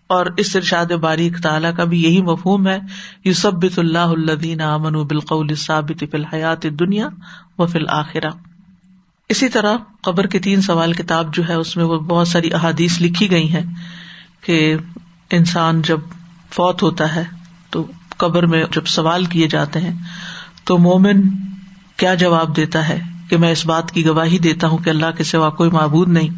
اور اس ارشاد باریک تعالیٰ کا بھی یہی مفہوم ہے۔ یوسبت اللہ الدین امن بالقول ثابت فی الحیات دنیا و فی الآخرہ اسی طرح قبر کے تین سوال کتاب جو ہے اس میں وہ بہت ساری احادیث لکھی گئی ہیں کہ انسان جب فوت ہوتا ہے تو قبر میں جب سوال کیے جاتے ہیں تو مومن کیا جواب دیتا ہے کہ میں اس بات کی گواہی دیتا ہوں کہ اللہ کے سوا کوئی معبود نہیں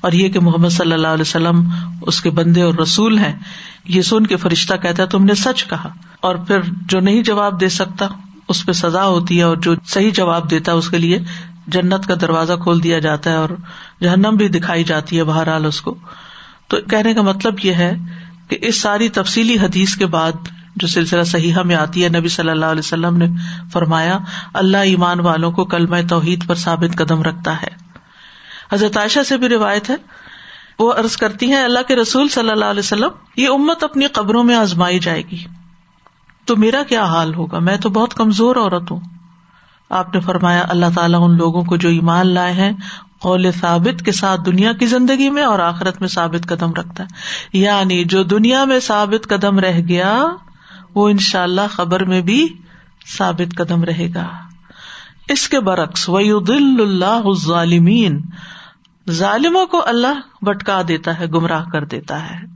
اور یہ کہ محمد صلی اللہ علیہ وسلم اس کے بندے اور رسول ہیں، یہ سن کے فرشتہ کہتا ہے، تم نے سچ کہا۔ اور پھر جو نہیں جواب دے سکتا، اس پہ سزا ہوتی ہے اور جو صحیح جواب دیتا ہے، اس کے لیے جنت کا دروازہ کھول دیا جاتا ہے اور جہنم بھی دکھائی جاتی ہے بہرحال اس کو۔ تو کہنے کا مطلب یہ ہے کہ اس ساری تفصیلی حدیث کے بعد جو سلسلہ صحیح میں آتی ہے، نبی صلی اللہ علیہ وسلم نے فرمایا، اللہ ایمان والوں کو کلم توحید پر ثابت قدم رکھتا ہے۔ حضرت عائشہ سے بھی روایت ہے۔ وہ عرض کرتی ہیں، اللہ کے رسول صلی اللہ علیہ وسلم، یہ امت اپنی قبروں میں آزمائی جائے گی۔ تو میرا کیا حال ہوگا؟ میں تو بہت کمزور عورت ہوں۔ آپ نے فرمایا، اللہ تعالیٰ ان لوگوں کو جو ایمان لائے ہیں، قول ثابت کے ساتھ دنیا کی زندگی میں اور آخرت میں ثابت قدم رکھتا ہے۔ یعنی جو دنیا میں ثابت قدم رہ گیا وہ ان شاء اللہ خبر میں بھی ثابت قدم رہے گا۔ اس کے برعکس ویدل اللہ ظالمین ظالموں کو اللہ بٹکا دیتا ہے، گمراہ کر دیتا ہے۔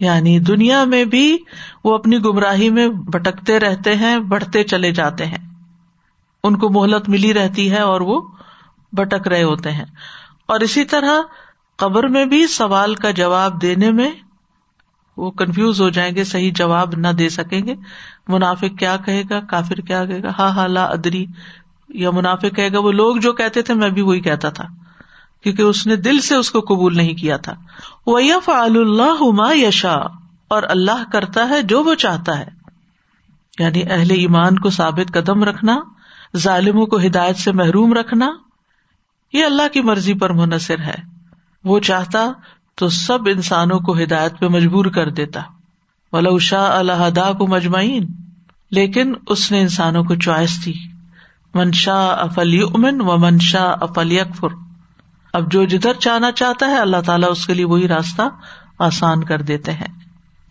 یعنی دنیا میں بھی وہ اپنی گمراہی میں بھٹکتے رہتے ہیں، بڑھتے چلے جاتے ہیں۔ ان کو مہلت ملی رہتی ہے اور وہ بھٹک رہے ہوتے ہیں۔ اور اسی طرح قبر میں بھی سوال کا جواب دینے میں وہ کنفیوز ہو جائیں گے، صحیح جواب نہ دے سکیں گے۔ منافق کیا کہے گا؟ کافر کیا کہے گا؟ ہا ہا لا ادری۔ یا منافق کہے گا، وہ لوگ جو کہتے تھے، میں بھی وہی کہتا تھا۔ کیونکہ اس نے دل سے اس کو قبول نہیں کیا تھا۔ وہ یف اللہ ما یشا اور اللہ کرتا ہے جو وہ چاہتا ہے۔ یعنی اہل ایمان کو ثابت قدم رکھنا، ظالموں کو ہدایت سے محروم رکھنا، یہ اللہ کی مرضی پر منحصر ہے۔ وہ چاہتا تو سب انسانوں کو ہدایت پہ مجبور کر دیتا۔ ولا شاہ اللہ کو مجمعین لیکن اس نے انسانوں کو چوائس دی۔ منشا افلی امن و منشا افلی اکفر اب جو جدھر چاہنا چاہتا ہے، اللہ تعالیٰ اس کے لیے وہی راستہ آسان کر دیتے ہیں۔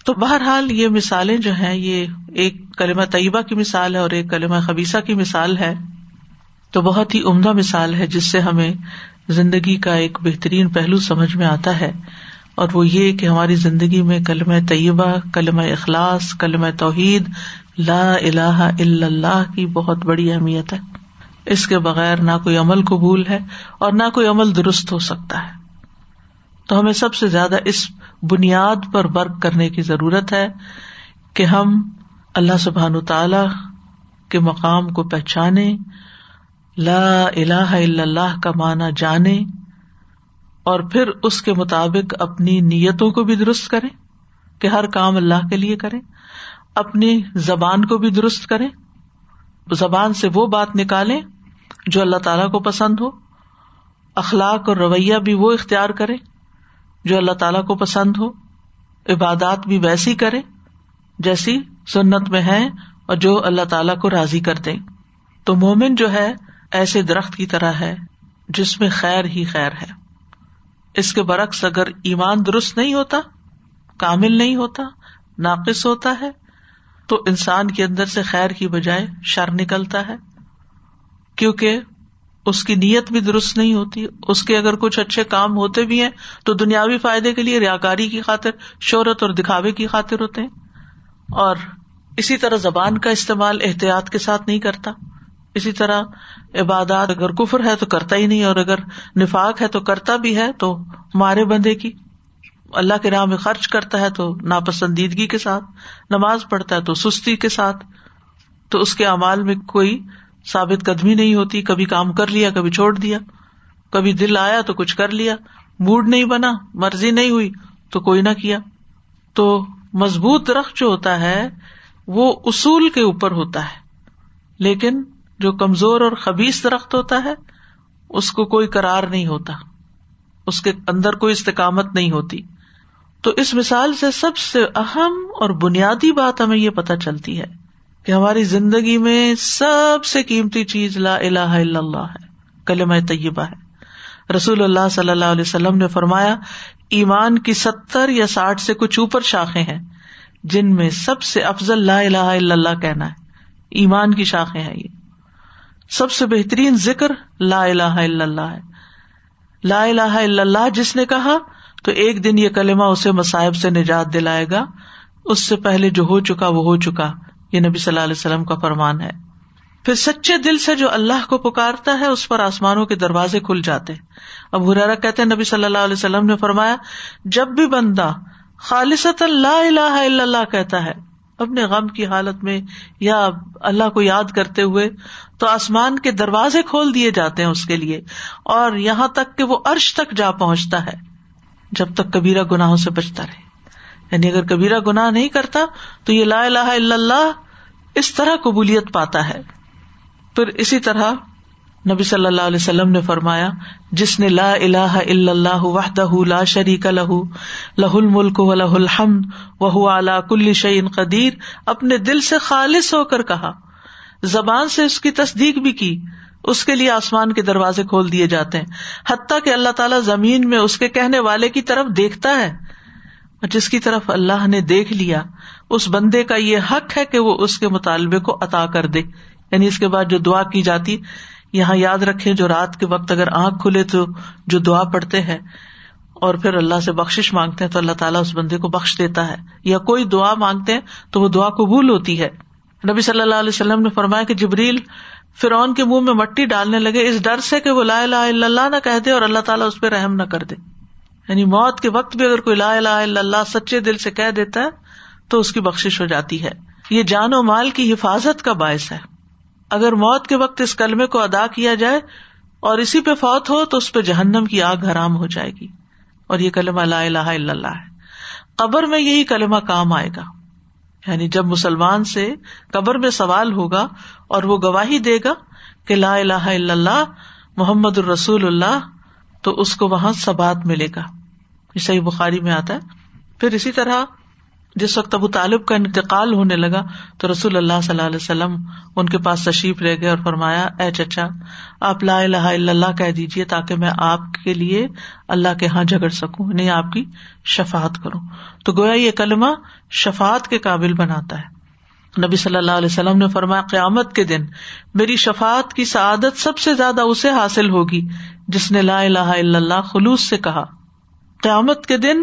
تو بہرحال یہ مثالیں جو ہیں، یہ ایک کلمہ طیبہ کی مثال ہے اور ایک کلمہ خبیصہ کی مثال ہے۔ تو بہت ہی عمدہ مثال ہے، جس سے ہمیں زندگی کا ایک بہترین پہلو سمجھ میں آتا ہے اور وہ یہ کہ ہماری زندگی میں کلم طیبہ کلم اخلاص کلم توحید، لا الہ الا اللہ کی بہت بڑی اہمیت ہے۔ اس کے بغیر نہ کوئی عمل قبول ہے اور نہ کوئی عمل درست ہو سکتا ہے۔ تو ہمیں سب سے زیادہ اس بنیاد پر ورک کرنے کی ضرورت ہے کہ ہم اللہ سبحان تعالی کے مقام کو پہچانے لا الہ الا اللہ کا معنی جانے اور پھر اس کے مطابق اپنی نیتوں کو بھی درست کریں کہ ہر کام اللہ کے لیے کریں، اپنی زبان کو بھی درست کریں، زبان سے وہ بات نکالیں جو اللہ تعالیٰ کو پسند ہو۔ اخلاق اور رویہ بھی وہ اختیار کرے جو اللہ تعالیٰ کو پسند ہو۔ عبادات بھی ویسی کرے جیسی سنت میں ہے اور جو اللہ تعالیٰ کو راضی کر دے تو مومن جو ہے ایسے درخت کی طرح ہے جس میں خیر ہی خیر ہے۔ اس کے برعکس اگر ایمان درست نہیں ہوتا، کامل نہیں ہوتا، ناقص ہوتا ہے، تو انسان کے اندر سے خیر کی بجائے شر نکلتا ہے۔ کیونکہ اس کی نیت بھی درست نہیں ہوتی، اس کے اگر کچھ اچھے کام ہوتے بھی ہیں، تو دنیاوی فائدے کے لیے ریاکاری کی خاطر، شہرت اور دکھاوے کی خاطر ہوتے ہیں۔ اور اسی طرح زبان کا استعمال احتیاط کے ساتھ نہیں کرتا۔ اسی طرح عبادات اگر کفر ہے تو کرتا ہی نہیں، اور اگر نفاق ہے تو کرتا بھی ہے، تو مارے بندے کی۔ اللہ کے راہ میں خرچ کرتا ہے تو ناپسندیدگی کے ساتھ، نماز پڑھتا ہے تو سستی کے ساتھ۔ تو اس کے امال میں کوئی ثابت قدمی نہیں ہوتی، کبھی کام کر لیا، کبھی چھوڑ دیا، کبھی دل آیا تو کچھ کر لیا۔ موڈ نہیں بنا، مرضی نہیں ہوئی تو کوئی نہ کیا۔ تو مضبوط درخت جو ہوتا ہے، وہ اصول کے اوپر ہوتا ہے۔ لیکن جو کمزور اور خبیص درخت ہوتا ہے، اس کو کوئی کرار نہیں ہوتا۔ اس کے اندر کوئی استقامت نہیں ہوتی۔ تو اس مثال سے سب سے اہم اور بنیادی بات ہمیں یہ پتہ چلتی ہے کہ ہماری زندگی میں سب سے قیمتی چیز لا الہ الا اللہ ہے کلم طیبہ ہے۔ رسول اللہ صلی اللہ علیہ وسلم نے فرمایا، ایمان کی ستر یا ساٹھ سے کچھ اوپر شاخیں ہیں، جن میں سب سے افضل لا الہ الا اللہ کہنا ہے۔ ایمان کی شاخیں ہیں یہ۔ سب سے بہترین ذکر لا الہ الا اللہ ہے۔ لا الہ الا اللہ جس نے کہا، تو ایک دن یہ کلمہ اسے مصائب سے نجات دلائے گا۔ اس سے پہلے جو ہو چکا وہ ہو چکا۔ یہ نبی صلی اللہ علیہ وسلم کا فرمان ہے۔ پھر سچے دل سے جو اللہ کو پکارتا ہے، اس پر آسمانوں کے دروازے کھل جاتے۔ اب ہرارا کہتے نبی صلی اللہ علیہ وسلم نے فرمایا، جب بھی بندہ خالص اللہ الہ الا اللہ کہتا ہے اپنے غم کی حالت میں یا اللہ کو یاد کرتے ہوئے تو آسمان کے دروازے کھول دیے جاتے ہیں اس کے لیے اور یہاں تک کہ وہ عرش تک جا پہنچتا ہے جب تک کبیرا گناہوں سے بچتا رہے۔ یعنی اگر کبیرا گناہ نہیں کرتا تو یہ لا الا اللہ اس طرح قبولیت پاتا ہے۔ پھر اسی طرح نبی صلی اللہ علیہ وسلم نے فرمایا، جس نے لا الہ الا اللہ وحدہ لا شریک لہ لہ الملک و لہ الحمد وہ اعلی کل شعین قدیر، اپنے دل سے خالص ہو کر کہا۔ زبان سے اس کی تصدیق بھی کی، اس کے لیے آسمان کے دروازے کھول دیے جاتے ہیں۔ حتیٰ کہ اللہ تعالیٰ زمین میں اس کے کہنے والے کی طرف دیکھتا ہے۔ جس کی طرف اللہ نے دیکھ لیا، اس بندے کا یہ حق ہے کہ وہ اس کے مطالبے کو عطا کر دے۔ یعنی اس کے بعد جو دعا کی جاتی یہاں یاد رکھے جو رات کے وقت اگر آنکھ کھلے تو جو دعا پڑھتے ہیں اور پھر اللہ سے بخش مانگتے ہیں تو اللہ تعالیٰ اس بندے کو بخش دیتا ہے یا کوئی دعا مانگتے ہیں تو وہ دعا قبول ہوتی ہے۔ نبی صلی اللہ علیہ وسلم نے فرمایا کہ جبریل فرعون کے منہ میں مٹی ڈالنے لگے، اس ڈر سے کہ وہ لا الہ الا اللہ نہ کہہ دے اور اللہ تعالیٰ اس پہ رحم نہ کر دے۔ یعنی موت کے وقت بھی اگر کوئی لا الہ الا اللہ سچے دل سے کہہ دیتا ہے تو اس کی بخش ہو جاتی ہے۔ یہ جان و مال کی حفاظت کا باعث ہے۔ اگر موت کے وقت اس کلمے کو ادا کیا جائے اور اسی پہ فوت ہو تو اس پہ جہنم کی آگ حرام ہو جائے گی۔ اور یہ کلمہ لا الہ الا اللہ ہے۔ قبر میں یہی کلمہ کام آئے گا۔ یعنی جب مسلمان سے قبر میں سوال ہوگا اور وہ گواہی دے گا کہ لا الہ الا اللہ، محمد الرسول اللہ، تو اس کو وہاں سبات ملے گا۔ صحیح بخاری میں آتا ہے۔ پھر اسی طرح جس وقت ابو طالب کا انتقال ہونے لگا تو رسول اللہ صلی اللہ علیہ وسلم ان کے پاس تشریف لے گئے اور فرمایا، اے چچا، آپ لا الہ الا اللہ کہہ دیجیے تاکہ میں آپ کے لیے اللہ کے ہاں جھگڑ سکوں نہیں آپ کی شفات کروں۔ تو گویا یہ کلمہ شفات کے قابل بناتا ہے۔ نبی صلی اللہ علیہ وسلم نے فرمایا، قیامت کے دن میری شفات کی سعادت سب سے زیادہ اسے حاصل ہوگی جس نے لا الہ الا اللہ خلوص سے کہا۔ قیامت کے دن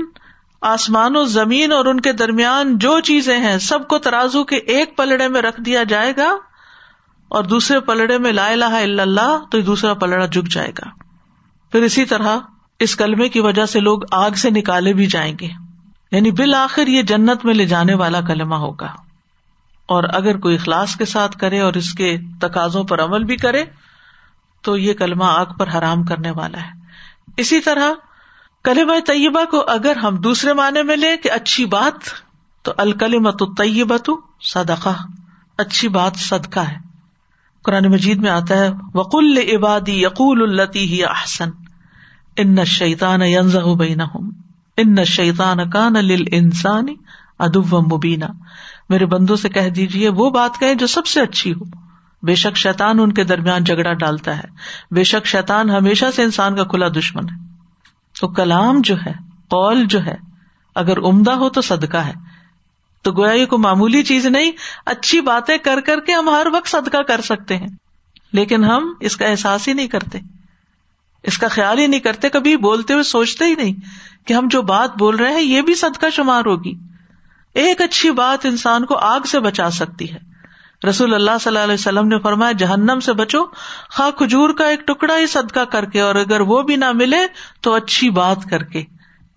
آسمان و زمین اور ان کے درمیان جو چیزیں ہیں، سب کو ترازو کے ایک پلڑے میں رکھ دیا جائے گا اور دوسرے پلڑے میں لا الہ الا اللہ تو دوسرا پلڑا جھک جائے گا۔ پھر اسی طرح اس کلمے کی وجہ سے لوگ آگ سے نکالے بھی جائیں گے۔ یعنی بالآخر یہ جنت میں لے جانے والا کلمہ ہوگا۔ اور اگر کوئی اخلاص کے ساتھ کرے اور اس کے تقاضوں پر عمل بھی کرے، تو یہ کلمہ آگ پر حرام کرنے والا ہے۔ اسی طرح کلم طیبہ کو اگر ہم دوسرے معنی میں لیں کہ اچھی بات، تو الکلمت طیبہ تو صدقہ، اچھی بات صدقہ ہے۔ قرآن مجید میں آتا ہے، وقل عبادی یقول التی ہی احسن ان شیطان بین ان شیطان کان لل انسانی ادب مبینہ میرے بندوں سے کہہ دیجیے وہ بات کہیں جو سب سے اچھی ہو۔ بے شک شیتان ان کے درمیان جھگڑا ڈالتا ہے۔ بے شک شیتان ہمیشہ سے انسان کا کھلا دشمن ہے۔ تو کلام جو ہے، قول جو ہے، اگر عمدہ ہو تو صدقہ ہے۔ تو گویا یہ کوئی معمولی چیز نہیں، اچھی باتیں کر کر کے ہم ہر وقت صدقہ کر سکتے ہیں۔ لیکن ہم اس کا احساس ہی نہیں کرتے۔ اس کا خیال ہی نہیں کرتے، کبھی بولتے ہوئے سوچتے ہی نہیں کہ ہم جو بات بول رہے ہیں، یہ بھی صدقہ شمار ہوگی۔ ایک اچھی بات انسان کو آگ سے بچا سکتی ہے۔ رسول اللہ صلی اللہ علیہ وسلم نے فرمایا، جہنم سے بچو خا کھجور کا ایک ٹکڑا ہی صدقہ کر کے، اور اگر وہ بھی نہ ملے تو اچھی بات کر کے،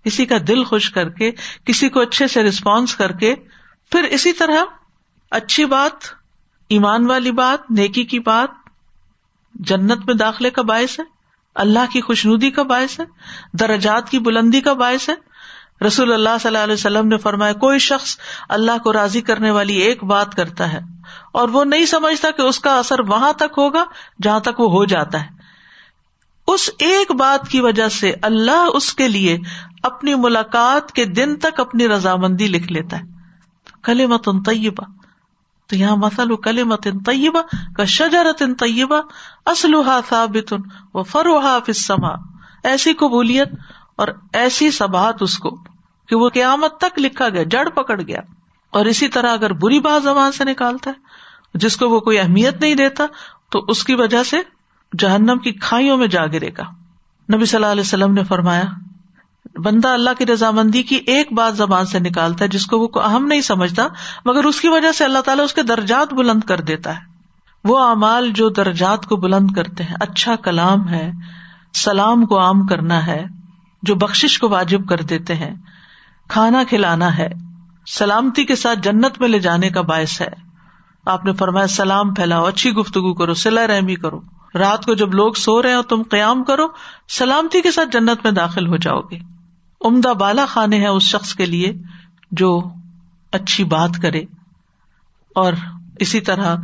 کسی کا دل خوش کر کے، کسی کو اچھے سے ریسپانس کر کے۔ پھر اسی طرح اچھی بات، ایمان والی بات، نیکی کی بات، جنت میں داخلے کا باعث ہے، اللہ کی خوشنودی کا باعث ہے، درجات کی بلندی کا باعث ہے۔ رسول اللہ صلی اللہ علیہ وسلم نے فرمایا، کوئی شخص اللہ کو راضی کرنے والی ایک بات کرتا ہے اور وہ نہیں سمجھتا کہ اس کا اثر وہاں تک ہوگا جہاں تک وہ ہو جاتا ہے۔ اس ایک بات کی وجہ سے اللہ اس کے لیے اپنی ملاقات کے دن تک اپنی رضامندی لکھ لیتا ہے۔ کل مت ان طیبہ۔ تو یہاں مسل کل مت ان طیبہ کا شجرت ان طیبہ اسلحہ ثابت و فروحا فسما ایسی قبولیت اور ایسی سبات اس کو کہ وہ قیامت تک لکھا گیا، جڑ پکڑ گیا۔ اور اسی طرح اگر بری بات زبان سے نکالتا ہے، جس کو وہ کوئی اہمیت نہیں دیتا، تو اس کی وجہ سے جہنم کی کھائیوں میں جا گرے گا۔ نبی صلی اللہ علیہ وسلم نے فرمایا، بندہ اللہ کی رضامندی کی ایک بات زبان سے نکالتا ہے، جس کو وہ اہم نہیں سمجھتا، مگر اس کی وجہ سے اللہ تعالیٰ اس کے درجات بلند کر دیتا ہے۔ وہ اعمال جو درجات کو بلند کرتے ہیں اچھا کلام ہے، سلام کو عام کرنا ہے جو بخش کو واجب کر دیتے ہیں۔ کھانا کھلانا ہے۔ سلامتی کے ساتھ جنت میں لے جانے کا باعث ہے۔ آپ نے فرمایا، سلام پھیلاؤ، اچھی گفتگو کرو سلا رحمی کرو۔ رات کو جب لوگ سو رہے ہو تم قیام کرو، سلامتی کے ساتھ جنت میں داخل ہو جاؤ گے۔ عمدہ بالا خانے ہیں اس شخص کے لیے جو اچھی بات کرے اور اسی طرح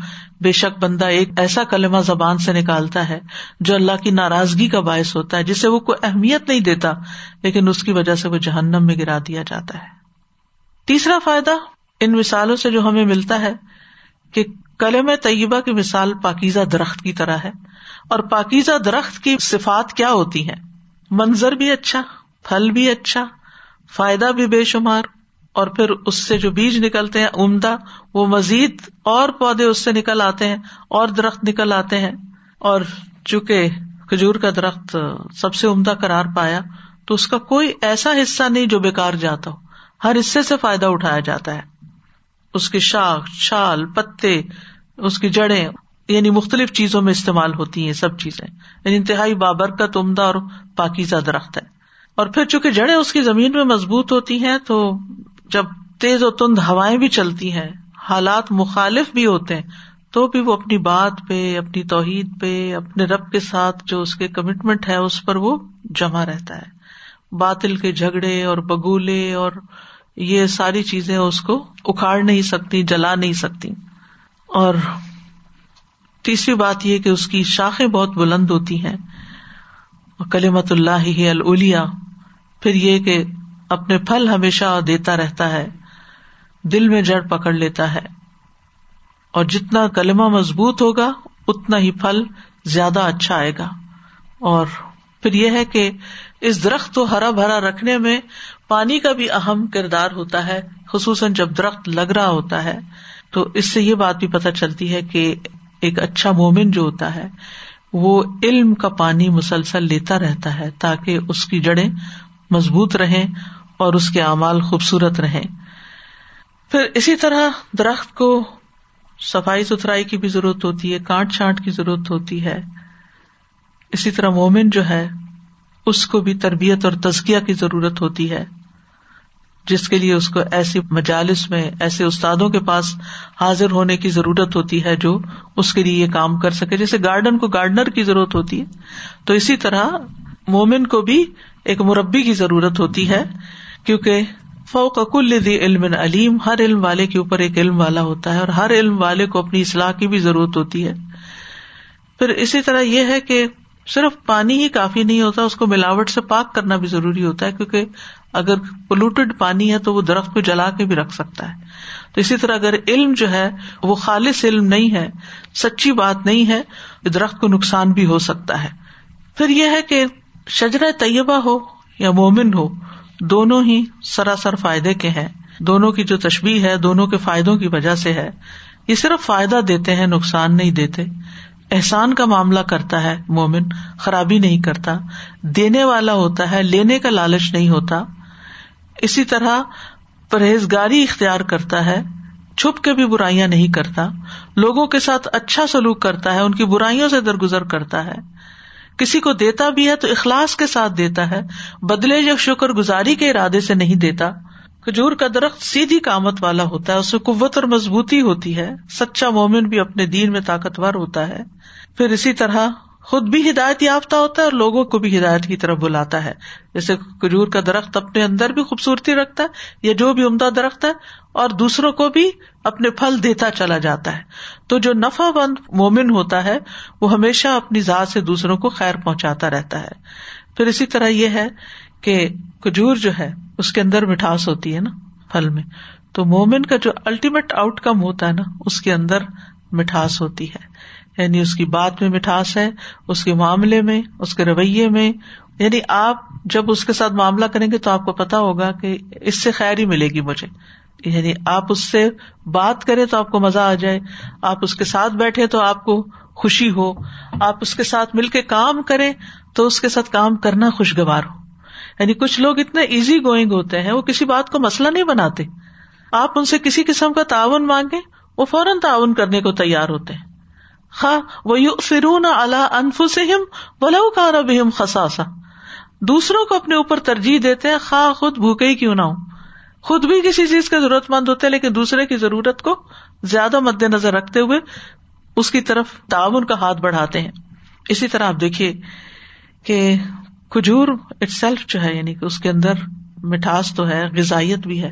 بے شک بندہ ایک ایسا کلمہ زبان سے نکالتا ہے جو اللہ کی ناراضگی کا باعث ہوتا ہے جسے وہ کوئی اہمیت نہیں دیتا، لیکن اس کی وجہ سے وہ جہنم میں گرا دیا جاتا ہے۔ تیسرا فائدہ ان مثالوں سے جو ہمیں ملتا ہے کہ کلم طیبہ کی مثال پاکیزہ درخت کی طرح ہے۔ اور پاکیزہ درخت کی صفات کیا ہوتی ہے منظر بھی اچھا پھل بھی اچھا فائدہ بھی بے شمار۔ اور پھر اس سے جو بیج نکلتے ہیں عمدہ، وہ مزید اور پودے اس سے نکل آتے ہیں اور درخت نکل آتے ہیں۔ اور چونکہ کھجور کا درخت سب سے عمدہ قرار پایا، تو اس کا کوئی ایسا حصہ نہیں جو بےکار جاتا ہو۔ ہر حصے سے فائدہ اٹھایا جاتا ہے۔ اس کی شاخ چھال پتے، اس کی جڑیں یعنی مختلف چیزوں میں استعمال ہوتی ہیں، سب چیزیں۔ یعنی انتہائی بابرکت، عمدہ اور پاکیزہ درخت ہے۔ اور پھر چونکہ جڑیں اس کی زمین میں مضبوط ہوتی ہیں، تو جب تیز و تند ہوائیں بھی چلتی ہیں، حالات مخالف بھی ہوتے ہیں، تو بھی وہ اپنی بات پہ، اپنی توحید پہ، اپنے رب کے ساتھ جو اس کے کمٹمنٹ ہے، اس پر وہ جمع رہتا ہے۔ باطل کے جھگڑے اور بگولے اور یہ ساری چیزیں اس کو اکھاڑ نہیں سکتی، جلا نہیں سکتی۔ اور تیسری بات یہ کہ اس کی شاخیں بہت بلند ہوتی ہیں۔ کلیمت اللہ ہی پھر یہ کہ اپنے پھل ہمیشہ دیتا رہتا ہے، دل میں جڑ پکڑ لیتا ہے۔ اور جتنا کلمہ مضبوط ہوگا، اتنا ہی پھل زیادہ اچھا آئے گا۔ اور پھر یہ ہے کہ اس درخت کو ہرا بھرا رکھنے میں پانی کا بھی اہم کردار ہوتا ہے، خصوصاً جب درخت لگ رہا ہوتا ہے۔ تو اس سے یہ بات بھی پتہ چلتی ہے کہ ایک اچھا مومن جو ہوتا ہے، وہ علم کا پانی مسلسل لیتا رہتا ہے تاکہ اس کی جڑیں مضبوط رہیں اور اس کے اعمال خوبصورت رہیں۔ پھر اسی طرح درخت کو صفائی ستھرائی کی بھی ضرورت ہوتی ہے، کانٹ چھانٹ کی ضرورت ہوتی ہے۔ اسی طرح مومن جو ہے، اس کو بھی تربیت اور تزکیہ کی ضرورت ہوتی ہے۔ جس کے لیے اس کو ایسی مجالس میں، ایسے استادوں کے پاس حاضر ہونے کی ضرورت ہوتی ہے جو اس کے لیے یہ کام کر سکے۔ جیسے گارڈن کو گارڈنر کی ضرورت ہوتی ہے، تو اسی طرح مومن کو بھی ایک مربی کی ضرورت ہوتی ہے۔ کیونکہ فوق کل علم علیم، ہر علم والے کے اوپر ایک علم والا ہوتا ہے اور ہر علم والے کو اپنی اصلاح کی بھی ضرورت ہوتی ہے۔ پھر اسی طرح یہ ہے کہ صرف پانی ہی کافی نہیں ہوتا، اس کو ملاوٹ سے پاک کرنا بھی ضروری ہوتا ہے، کیونکہ اگر پولوٹیڈ پانی ہے تو وہ درخت کو جلا کے بھی رکھ سکتا ہے۔ تو اسی طرح اگر علم جو ہے وہ خالص علم نہیں ہے، سچی بات نہیں ہے درخت کو نقصان بھی ہو سکتا ہے۔ پھر یہ ہے کہ شجرا طیبہ ہو یا مومن ہو دونوں ہی سراسر فائدے کے ہیں۔ دونوں کی جو تشبیح ہے، دونوں کے فائدوں کی وجہ سے ہے۔ یہ صرف فائدہ دیتے ہیں، نقصان نہیں دیتے۔ احسان کا معاملہ کرتا ہے مومن، خرابی نہیں کرتا۔ دینے والا ہوتا ہے، لینے کا لالچ نہیں ہوتا۔ اسی طرح پرہیزگاری اختیار کرتا ہے، چھپ کے بھی برائیاں نہیں کرتا۔ لوگوں کے ساتھ اچھا سلوک کرتا ہے، ان کی برائیوں سے درگزر کرتا ہے۔ کسی کو دیتا بھی ہے تو اخلاص کے ساتھ دیتا ہے، بدلے یا شکر گزاری کے ارادے سے نہیں دیتا۔ کھجور کا درخت سیدھی کامت والا ہوتا ہے، اس میں قوت اور مضبوطی ہوتی ہے۔ سچا مومن بھی اپنے دین میں طاقتور ہوتا ہے۔ پھر اسی طرح خود بھی ہدایت یافتہ ہوتا ہے اور لوگوں کو بھی ہدایت کی طرف بلاتا ہے۔ جیسے کھجور کا درخت اپنے اندر بھی خوبصورتی رکھتا ہے یا جو بھی عمدہ درخت ہے اور دوسروں کو بھی اپنے پھل دیتا چلا جاتا ہے۔ تو جو نفع بند مومن ہوتا ہے، وہ ہمیشہ اپنی ذات سے دوسروں کو خیر پہنچاتا رہتا ہے۔ پھر اسی طرح یہ ہے کہ کھجور جو ہے، اس کے اندر مٹھاس ہوتی ہے نا پھل میں۔ تو مومن کا جو الٹیمیٹ آؤٹ کم ہوتا ہے نا، اس کے اندر مٹھاس ہوتی ہے۔ یعنی اس کی بات میں مٹھاس ہے، اس کے معاملے میں، اس کے رویے میں۔ یعنی آپ جب اس کے ساتھ معاملہ کریں گے تو آپ کو پتا ہوگا کہ اس سے خیر ہی ملے گی مجھے۔ یعنی آپ اس سے بات کریں تو آپ کو مزہ آ جائے۔ آپ اس کے ساتھ بیٹھے تو آپ کو خوشی ہو۔ آپ اس کے ساتھ مل کے کام کریں تو اس کے ساتھ کام کرنا خوشگوار ہو۔ یعنی کچھ لوگ اتنے ایزی گوئنگ ہوتے ہیں، وہ کسی بات کو مسئلہ نہیں بناتے۔ آپ ان سے کسی قسم کا تعاون مانگے وہ فوراً تعاون کرنے کو تیار ہوتے ہیں۔ خا وہ فرون اللہ انف سم بلو کا خساسا دوسروں کو اپنے اوپر ترجیح دیتے ہیں خا خود بھوکے ہی کیوں نہ ہو خود بھی کسی چیز کے ضرورت مند ہوتے لیکن دوسرے کی ضرورت کو زیادہ مد نظر رکھتے ہوئے اس کی طرف تعاون کا ہاتھ بڑھاتے ہیں۔ اسی طرح آپ دیکھیے کہ کھجور اٹ سیلف جو ہے یعنی کہ اس کے اندر مٹھاس تو ہے، غذائیت بھی ہے۔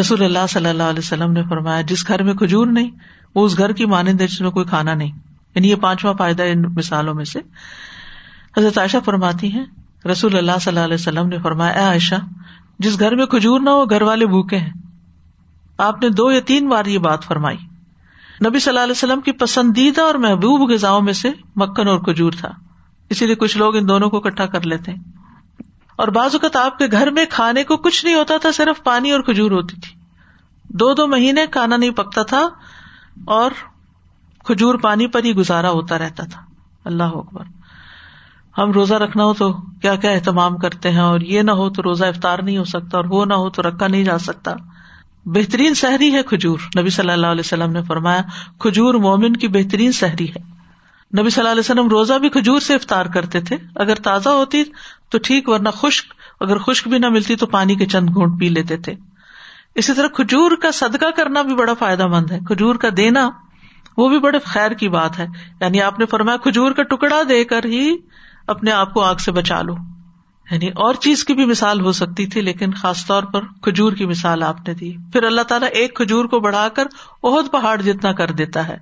رسول اللہ صلی اللہ علیہ وسلم نے فرمایا، جس گھر میں کھجور نہیں وہ اس گھر کی مانند ہے جس میں کوئی کھانا نہیں۔ یعنی یہ پانچواں فائدہ ان مثالوں میں سے۔ حضرت عائشہ فرماتی ہیں، رسول اللہ صلی اللہ علیہ وسلم نے فرمایا، اے عائشہ، جس گھر میں کھجور نہ ہو، گھر والے بھوکے ہیں۔ آپ نے دو یا تین بار یہ بات فرمائی۔ نبی صلی اللہ علیہ وسلم کی پسندیدہ اور محبوب غذاؤں میں سے مکھن اور کھجور تھا۔ اسی لیے کچھ لوگ ان دونوں کو اکٹھا کر لیتے ہیں۔ اور بعض اوقات آپ کے گھر میں کھانے کو کچھ نہیں ہوتا تھا، صرف پانی اور کھجور ہوتی تھی۔ دو دو مہینے کھانا نہیں پکتا تھا اور کھجور پانی پر ہی گزارا ہوتا رہتا تھا۔ اللہ اکبر۔ ہم روزہ رکھنا ہو تو کیا کیا اہتمام کرتے ہیں اور یہ نہ ہو تو روزہ افطار نہیں ہو سکتا اور وہ نہ ہو تو رکھا نہیں جا سکتا۔ بہترین سحری ہے کھجور۔ نبی صلی اللہ علیہ وسلم نے فرمایا، کھجور مومن کی بہترین سحری ہے۔ نبی صلی اللہ علیہ وسلم روزہ بھی کھجور سے افطار کرتے تھے۔ اگر تازہ ہوتی تو ٹھیک، ورنہ خشک، اگر خشک بھی نہ ملتی تو پانی کے چند گھونٹ پی لیتے تھے۔ اسی طرح کھجور کا صدقہ کرنا بھی بڑا فائدہ مند ہے۔ کھجور کا دینا وہ بھی بڑے خیر کی بات ہے۔ یعنی آپ نے فرمایا کھجور کا ٹکڑا دے کر ہی اپنے آپ کو آگ سے بچا لو۔ یعنی اور چیز کی بھی مثال ہو سکتی تھی، لیکن خاص طور پر کھجور کی مثال آپ نے دی۔ پھر اللہ تعالیٰ ایک کھجور کو بڑھا کر بہت پہاڑ جتنا کر دیتا ہے۔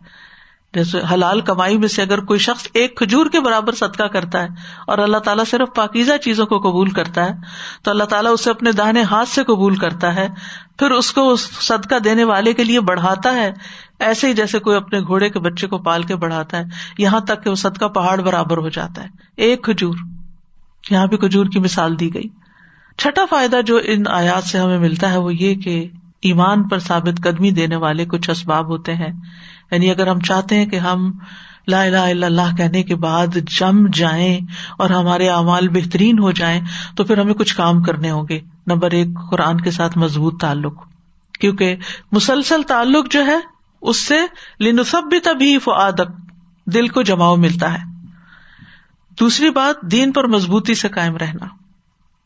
جیسے حلال کمائی میں سے اگر کوئی شخص ایک کھجور کے برابر صدقہ کرتا ہے اور اللہ تعالیٰ صرف پاکیزہ چیزوں کو قبول کرتا ہے، تو اللہ تعالیٰ اسے اپنے داہنے ہاتھ سے قبول کرتا ہے، پھر اس کو صدقہ دینے والے کے لیے بڑھاتا ہے، ایسے ہی جیسے کوئی اپنے گھوڑے کے بچے کو پال کے بڑھاتا ہے، یہاں تک کہ وہ صدقہ پہاڑ برابر ہو جاتا ہے۔ ایک کھجور، یہاں بھی کھجور کی مثال دی گئی۔ چھٹا فائدہ جو ان آیات سے ہمیں ملتا ہے وہ یہ کہ ایمان پر ثابت قدمی دینے والے کچھ اسباب ہوتے ہیں۔ یعنی اگر ہم چاہتے ہیں کہ ہم لا الہ الا اللہ کہنے کے بعد جم جائیں اور ہمارے اعمال بہترین ہو جائیں، تو پھر ہمیں کچھ کام کرنے ہوں گے۔ نمبر ایک، قرآن کے ساتھ مضبوط تعلق۔ کیونکہ مسلسل تعلق جو ہے، اس سے لنسب بھی تبھی دل کو جماؤ ملتا ہے۔ دوسری بات، دین پر مضبوطی سے قائم رہنا۔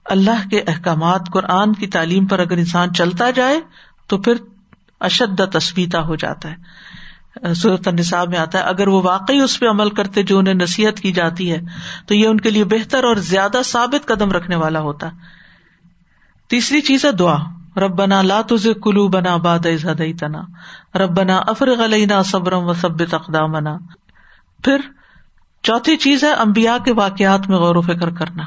اللہ کے احکامات قرآن کی تعلیم پر اگر انسان چلتا جائے تو پھر اشد تصویتا ہو جاتا ہے۔ صورت النصاب میں آتا ہے، اگر وہ واقعی اس پہ عمل کرتے جو انہیں نصیحت کی جاتی ہے، تو یہ ان کے لیے بہتر اور زیادہ ثابت قدم رکھنے والا ہوتا۔ تیسری چیز ہے دعا۔ ربنا لا تزغ قلوبنا بعد إذ هديتنا ربنا افرغ علينا صبرا وثبت اقدامنا۔ پھر چوتھی چیز ہے امبیا کے واقعات میں غور و فکر کرنا۔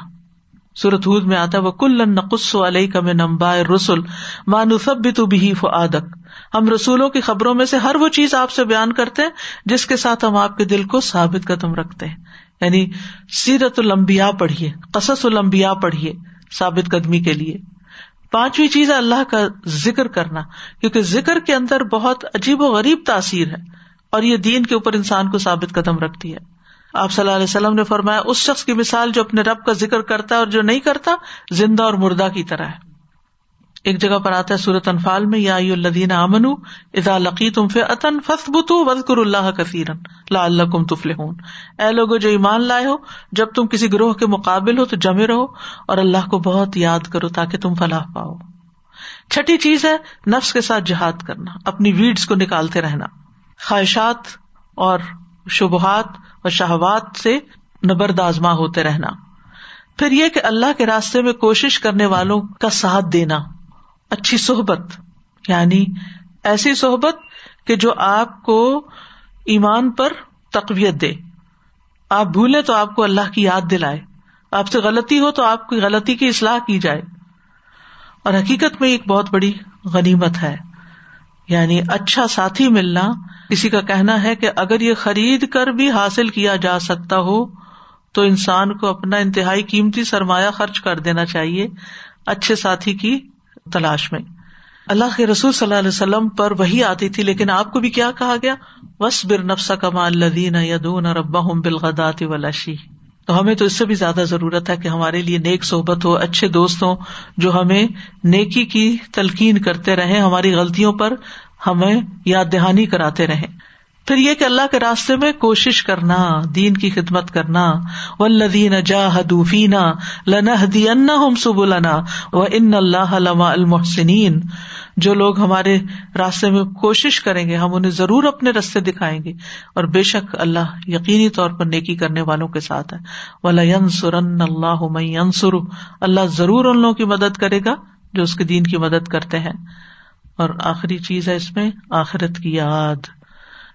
سورت ہود میں آتا ہے وہ کل نقص علیہ کا میں نمبا رسول مانو سب تو بھی فعادک ہم رسولوں کی خبروں میں سے ہر وہ چیز آپ سے بیان کرتے ہیں، جس کے ساتھ ہم آپ کے دل کو ثابت قدم رکھتے ہیں۔ یعنی سیرت المبیا پڑھیے، قصص المبیا پڑھیے، ثابت قدمی کے لیے۔ پانچویں چیز ہے اللہ کا ذکر کرنا، کیونکہ ذکر کے اندر بہت عجیب و غریب تاثیر ہے، اور یہ دین کے اوپر انسان کو ثابت قدم رکھتی ہے۔ آپ صلی اللہ علیہ وسلم نے فرمایا، اس شخص کی مثال جو اپنے رب کا ذکر کرتا ہے اور جو نہیں کرتا، زندہ اور مردہ کی طرح ہے۔ ایک جگہ پر آتا ہے سورت انفال میں، یا الدین امن ادا لقی تم فی عطن وزقر اللہ کثیرن لا اللہ کم تفل اے لوگ جو ایمان لائے ہو، جب تم کسی گروہ کے مقابل ہو تو جمے رہو اور اللہ کو بہت یاد کرو تاکہ تم فلاح پاؤ۔ چھٹی چیز ہے نفس کے ساتھ جہاد کرنا، اپنی ویڈس کو نکالتے رہنا۔ خواہشات اور شبہات اور شہوات سے نبرد آزما ہوتے رہنا۔ پھر یہ کہ اللہ کے راستے میں کوشش کرنے والوں کا ساتھ دینا۔ اچھی صحبت۔ یعنی ایسی صحبت کہ جو آپ کو ایمان پر تقویت دے۔ آپ بھولے تو آپ کو اللہ کی یاد دلائے۔ آپ سے غلطی ہو تو آپ کی غلطی کی اصلاح کی جائے۔ اور حقیقت میں ایک بہت بڑی غنیمت ہے۔ یعنی اچھا ساتھی ملنا کسی کا کہنا ہے کہ اگر یہ خرید کر بھی حاصل کیا جا سکتا ہو، تو انسان کو اپنا انتہائی قیمتی سرمایہ خرچ کر دینا چاہیے اچھے ساتھی کی تلاش میں۔ اللہ کے رسول صلی اللہ علیہ وسلم پر وہی آتی تھی، لیکن آپ کو بھی کیا کہا گیا؟ بس بر نفسا کما الدین یدون ربا ہوں بالغدات ولاشی تو ہمیں تو اس سے بھی زیادہ ضرورت ہے کہ ہمارے لیے نیک صحبت ہو، اچھے دوست ہوں جو ہمیں نیکی کی تلقین کرتے رہے ہماری غلطیوں پر ہمیں یاد دہانی کراتے رہے پھر یہ کہ اللہ کے راستے میں کوشش کرنا، دین کی خدمت کرنا و لدین جا حدوفینا لنحدی ہم سب لنا و ان اللہ المحسنین جو لوگ ہمارے راستے میں کوشش کریں گے، ہم انہیں ضرور اپنے رستے دکھائیں گے۔ اور بے شک اللہ یقینی طور پر نیکی کرنے والوں کے ساتھ ہے۔ ولاسرن اللہ انسر اللہ ضرور ان لوگوں کی مدد کرے گا جو اس کے دین کی مدد کرتے ہیں۔ اور آخری چیز ہے اس میں آخرت کی یاد۔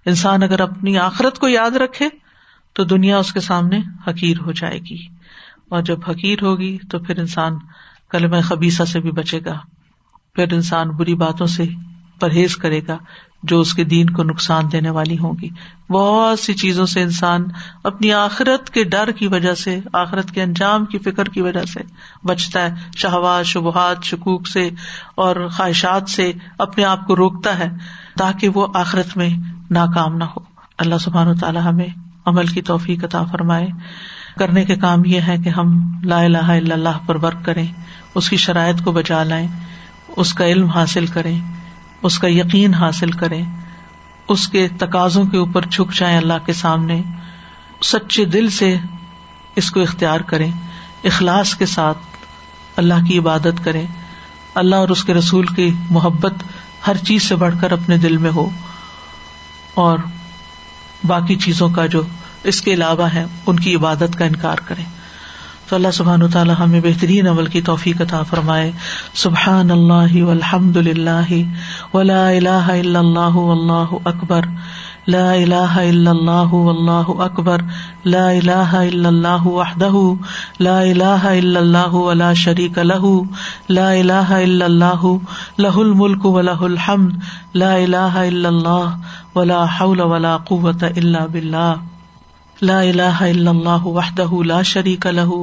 انسان اگر اپنی آخرت کو یاد رکھے تو دنیا اس کے سامنے حقیر ہو جائے گی۔ اور جب حقیر ہوگی تو پھر انسان کلم خبیصہ سے بھی بچے گا۔ پھر انسان بری باتوں سے پرہیز کرے گا جو اس کے دین کو نقصان دینے والی ہوں گی۔ بہت سی چیزوں سے انسان اپنی آخرت کے ڈر کی وجہ سے، آخرت کے انجام کی فکر کی وجہ سے بچتا ہے، شہوات، شبہات، شکوک سے اور خواہشات سے اپنے آپ کو روکتا ہے تاکہ وہ آخرت میں ناکام نہ ہو۔ اللہ سبحان و تعالیٰ ہمیں عمل کی توفیق عطا فرمائے۔ کرنے کے کام یہ ہے کہ ہم لا الہ الا اللہ پر ورک کریں، اس کی شرائط کو بچا لائیں، اس کا علم حاصل کریں۔ اس کا یقین حاصل کریں، اس کے تقاضوں کے اوپر جھک جائیں اللہ کے سامنے، سچے دل سے اس کو اختیار کریں، اخلاص کے ساتھ اللہ کی عبادت کریں۔ اللہ اور اس کے رسول کی محبت ہر چیز سے بڑھ کر اپنے دل میں ہو۔ اور باقی چیزوں کا جو اس کے علاوہ ہے، ان کی عبادت کا انکار کریں۔ تو اللہ سبحان و تعالیٰ ہمیں بہترین عمل کی توفیق عطا فرمائے۔ سبحان اللہ الحمد للہ ولا الہ الا اللہ واللہ اکبر۔ لا الہ الا اللہ واللہ اکبر۔ لا الہ الا اللہ وحدہ۔ لا الہ الا اللہ ولا شریک له لا الہ الا اللہ له الملک وله الحمد۔ لا الہ الا اللہ ولا حول ولا قوة الا باللہ۔ لا الہ الا اللہ وحدہ لا شریک لہ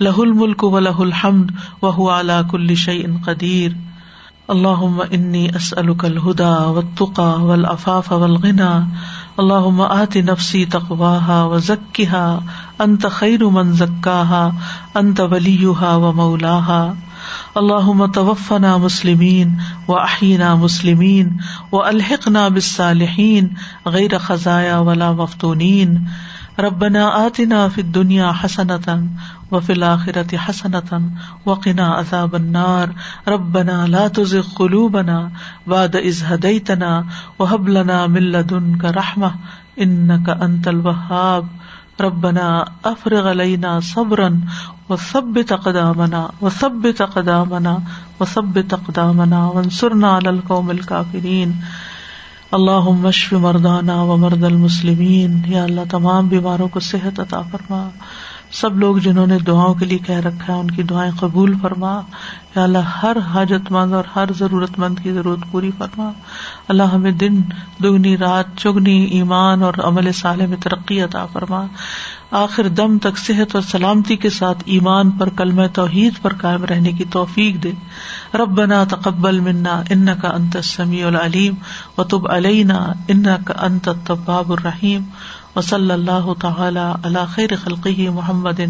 لہ الملک و لہ الحمد، وهو على كل شيء قدیر اللهم انی اسألك الهدى والتقى والعفاف والغنى. اللهم آت نفسی تقواها وزکها انت خیر من زکاها انت ولیها ومولاها. اللهم توفنا مسلمین واحینا مسلمین والحقنا بالصالحین غیر خزایا ولا مفتونین ربنا آتنا فی الدنیا حسنتا وفی الآخرة حسنتا وقنا عذاب النار. ربنا لا تزغ قلوبنا بعد اذ هديتنا وهب لنا من لدنك رحمة انك انت الوهاب ربنا افرغ علينا صبرا وثبت قدامنا وثبت قدامنا وثبت قدامنا وانصرنا على القوم الكافرين اللہ مشف مردانہ و مرد المسلمین، یا اللہ تمام بیماروں کو صحت عطا فرما۔ سب لوگ جنہوں نے دعاؤں کے لیے کہہ رکھا ہے، ان کی دعائیں قبول فرما۔ یا اللہ ہر حاجت مند اور ہر ضرورت مند کی ضرورت پوری فرما۔ اللہ ہمیں دن، دگنی، رات، چگنی، ایمان اور عمل صالح میں ترقی عطا فرما۔ آخر دم تک صحت اور سلامتی کے ساتھ ایمان پر کلم توحید پر قائم رہنے کی توفیق دے۔ رب تقبل منا ان کا انت سمیع العلیم و تب علینا ان کا انت طباب الرحیم۔ و صلی اللہ تعالی اللہ خیر خلقی محمد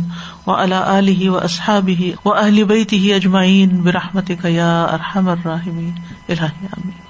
و اللہ علیہ و اصحاب و اہل بیت ہی اجمعین برحمت یا ارحم الراحمین۔ الہی آمین۔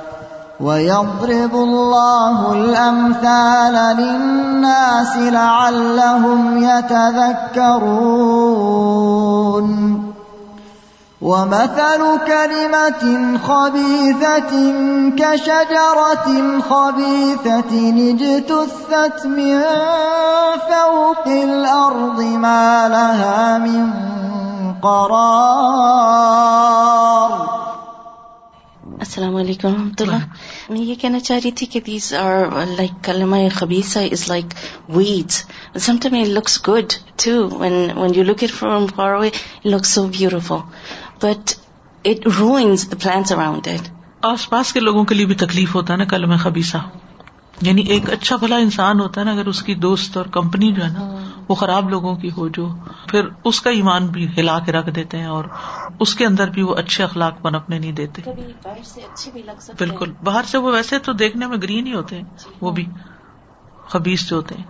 ويضرب الله الأمثال للناس لعلهم يتذكرون ومثل كلمة خبيثة كشجرة خبيثة اجتثت من فوق الأرض ما لها من قرار السلام علیکم رحمۃ اللہ میں یہ کہنا چاہ رہی تھی کہ دیز آر لائک کلمہ خبیصہ is like weeds some time it looks good to when when you look it from far away looks so beautiful but it ruins the plants around it آس پاس کے لوگوں کے لیے بھی تکلیف ہوتا ہے نا کلمہ خبیصہ یعنی ایک اچھا بھلا انسان ہوتا ہے نا اگر اس کی دوست اور کمپنی جو ہے نا وہ خراب لوگوں کی ہو جو پھر اس کا ایمان بھی ہلا کے رکھ دیتے ہیں اور اس کے اندر بھی وہ اچھے اخلاق پنپنے نہیں دیتے۔ بالکل۔ باہر سے وہ ویسے تو دیکھنے میں گرین ہی ہوتے ہیں وہ بھی خبیص جو ہوتے ہیں۔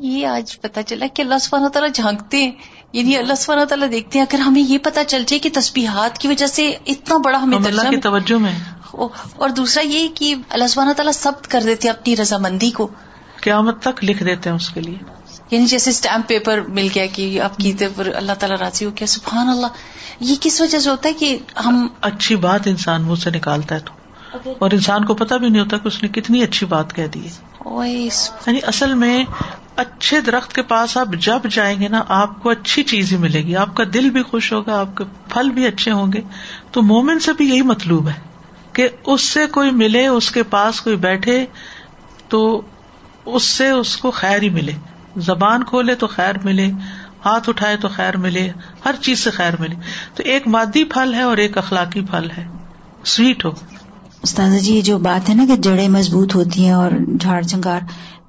یہ آج پتا چلا کہ اللہ سبحانہ تعالیٰ جھانکتے ہیں۔ یعنی اللہ سبحانہ تعالیٰ دیکھتے ہیں اگر ہمیں یہ پتا چل جائے کہ تسبیحات کی وجہ سے اتنا بڑا ہمیں اللہ کی توجہ میں او- اور دوسرا یہ کہ اللہ سبحانہ تعالیٰ ثبت کر دیتے اپنی رضامندی کو۔ قیامت تک لکھ دیتے ہیں اس کے لیے۔ یعنی جیسے اسٹمپ پیپر مل گیا کہ آپ کیتے پر اللہ تعالیٰ راضی ہو گیا سبحان اللہ۔ یہ کس وجہ سے ہوتا ہے کہ ہم اچھی بات انسان منہ سے نکالتا ہے تو۔ اور انسان کو پتا بھی نہیں ہوتا کہ اس نے کتنی اچھی بات کہہ دی یعنی اصل میں اچھے درخت کے پاس آپ جب جائیں گے نا آپ کو اچھی چیز ہی ملے گی۔ آپ کا دل بھی خوش ہوگا آپ کے پھل بھی اچھے ہوں گے۔ تو مومن سے بھی یہی مطلوب ہے کہ اس سے کوئی ملے اس کے پاس کوئی بیٹھے تو اس سے اس کو خیر ہی ملے۔ زبان کھولے تو خیر ملے، ہاتھ اٹھائے تو خیر ملے، ہر چیز سے خیر ملے۔ تو ایک مادی پھل ہے اور ایک اخلاقی پھل ہے۔ سویٹ ہو۔ استاذہ جی یہ جو بات ہے نا کہ جڑیں مضبوط ہوتی ہیں اور جھاڑ جھنگار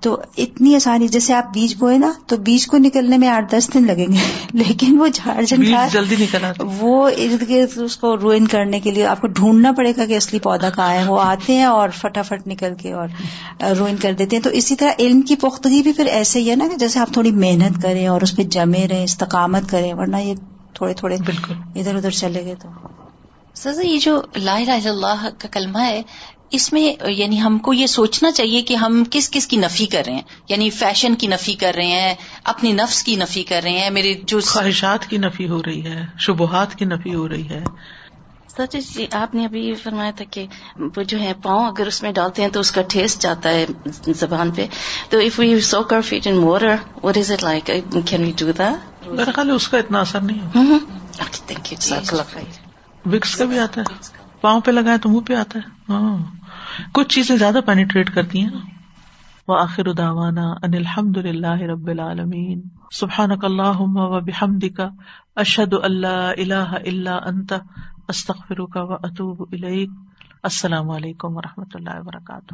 تو اتنی آسانی جیسے آپ بیج بوئے نا تو بیج کو نکلنے میں آٹھ دس دن لگیں گے۔ لیکن وہ جھاڑ بیج جھنگار جلدی نکل آتے وہ ارد گرد اس کو روئن کرنے کے لیے آپ کو ڈھونڈنا پڑے گا کہ اصلی پودا کہاں ہے۔ وہ آتے ہیں اور فٹافٹ نکل کے اور روئن کر دیتے ہیں۔ تو اسی طرح علم کی پختگی بھی پھر ایسے ہی ہے نا کہ جیسے آپ تھوڑی محنت کریں اور اس پہ جمے رہیں استقامت کریں ورنہ یہ تھوڑے تھوڑے بالکل۔ ادھر ادھر چلے گئے تو۔ سزا یہ جو لا الہ الا اللہ کا کلمہ ہے اس میں یعنی ہم کو یہ سوچنا چاہیے کہ ہم کس کس کی نفی کر رہے ہیں۔ یعنی فیشن کی نفی کر رہے ہیں اپنی نفس کی نفی کر رہے ہیں میرے جو خواہشات کی نفی ہو رہی ہے شبہات کی نفی ہو رہی ہے۔ سچ جی آپ نے ابھی یہ فرمایا تھا کہ وہ جو ہے پاؤں اگر اس میں ڈالتے ہیں تو اس کا ٹیسٹ جاتا ہے زبان پہ۔ تو if we soak our feet in water what is it like can we do that میرا خیال ہے اس کا اتنا اثر نہیں خیر وکس کا بھی آتا ہے۔ پاؤں پہ لگائے تو منہ پہ آتا ہے۔ ہاں۔ کچھ چیزیں زیادہ پینیٹریٹ کرتی ہیں وہ آخر داوانا ان الحمد للہ رب العالمین۔ سبحان اللہ و بحمدک اشد اللہ اللہ اللہ انت استخر کا و اطوب السلام علیکم و رحمۃ اللہ وبرکاتہ۔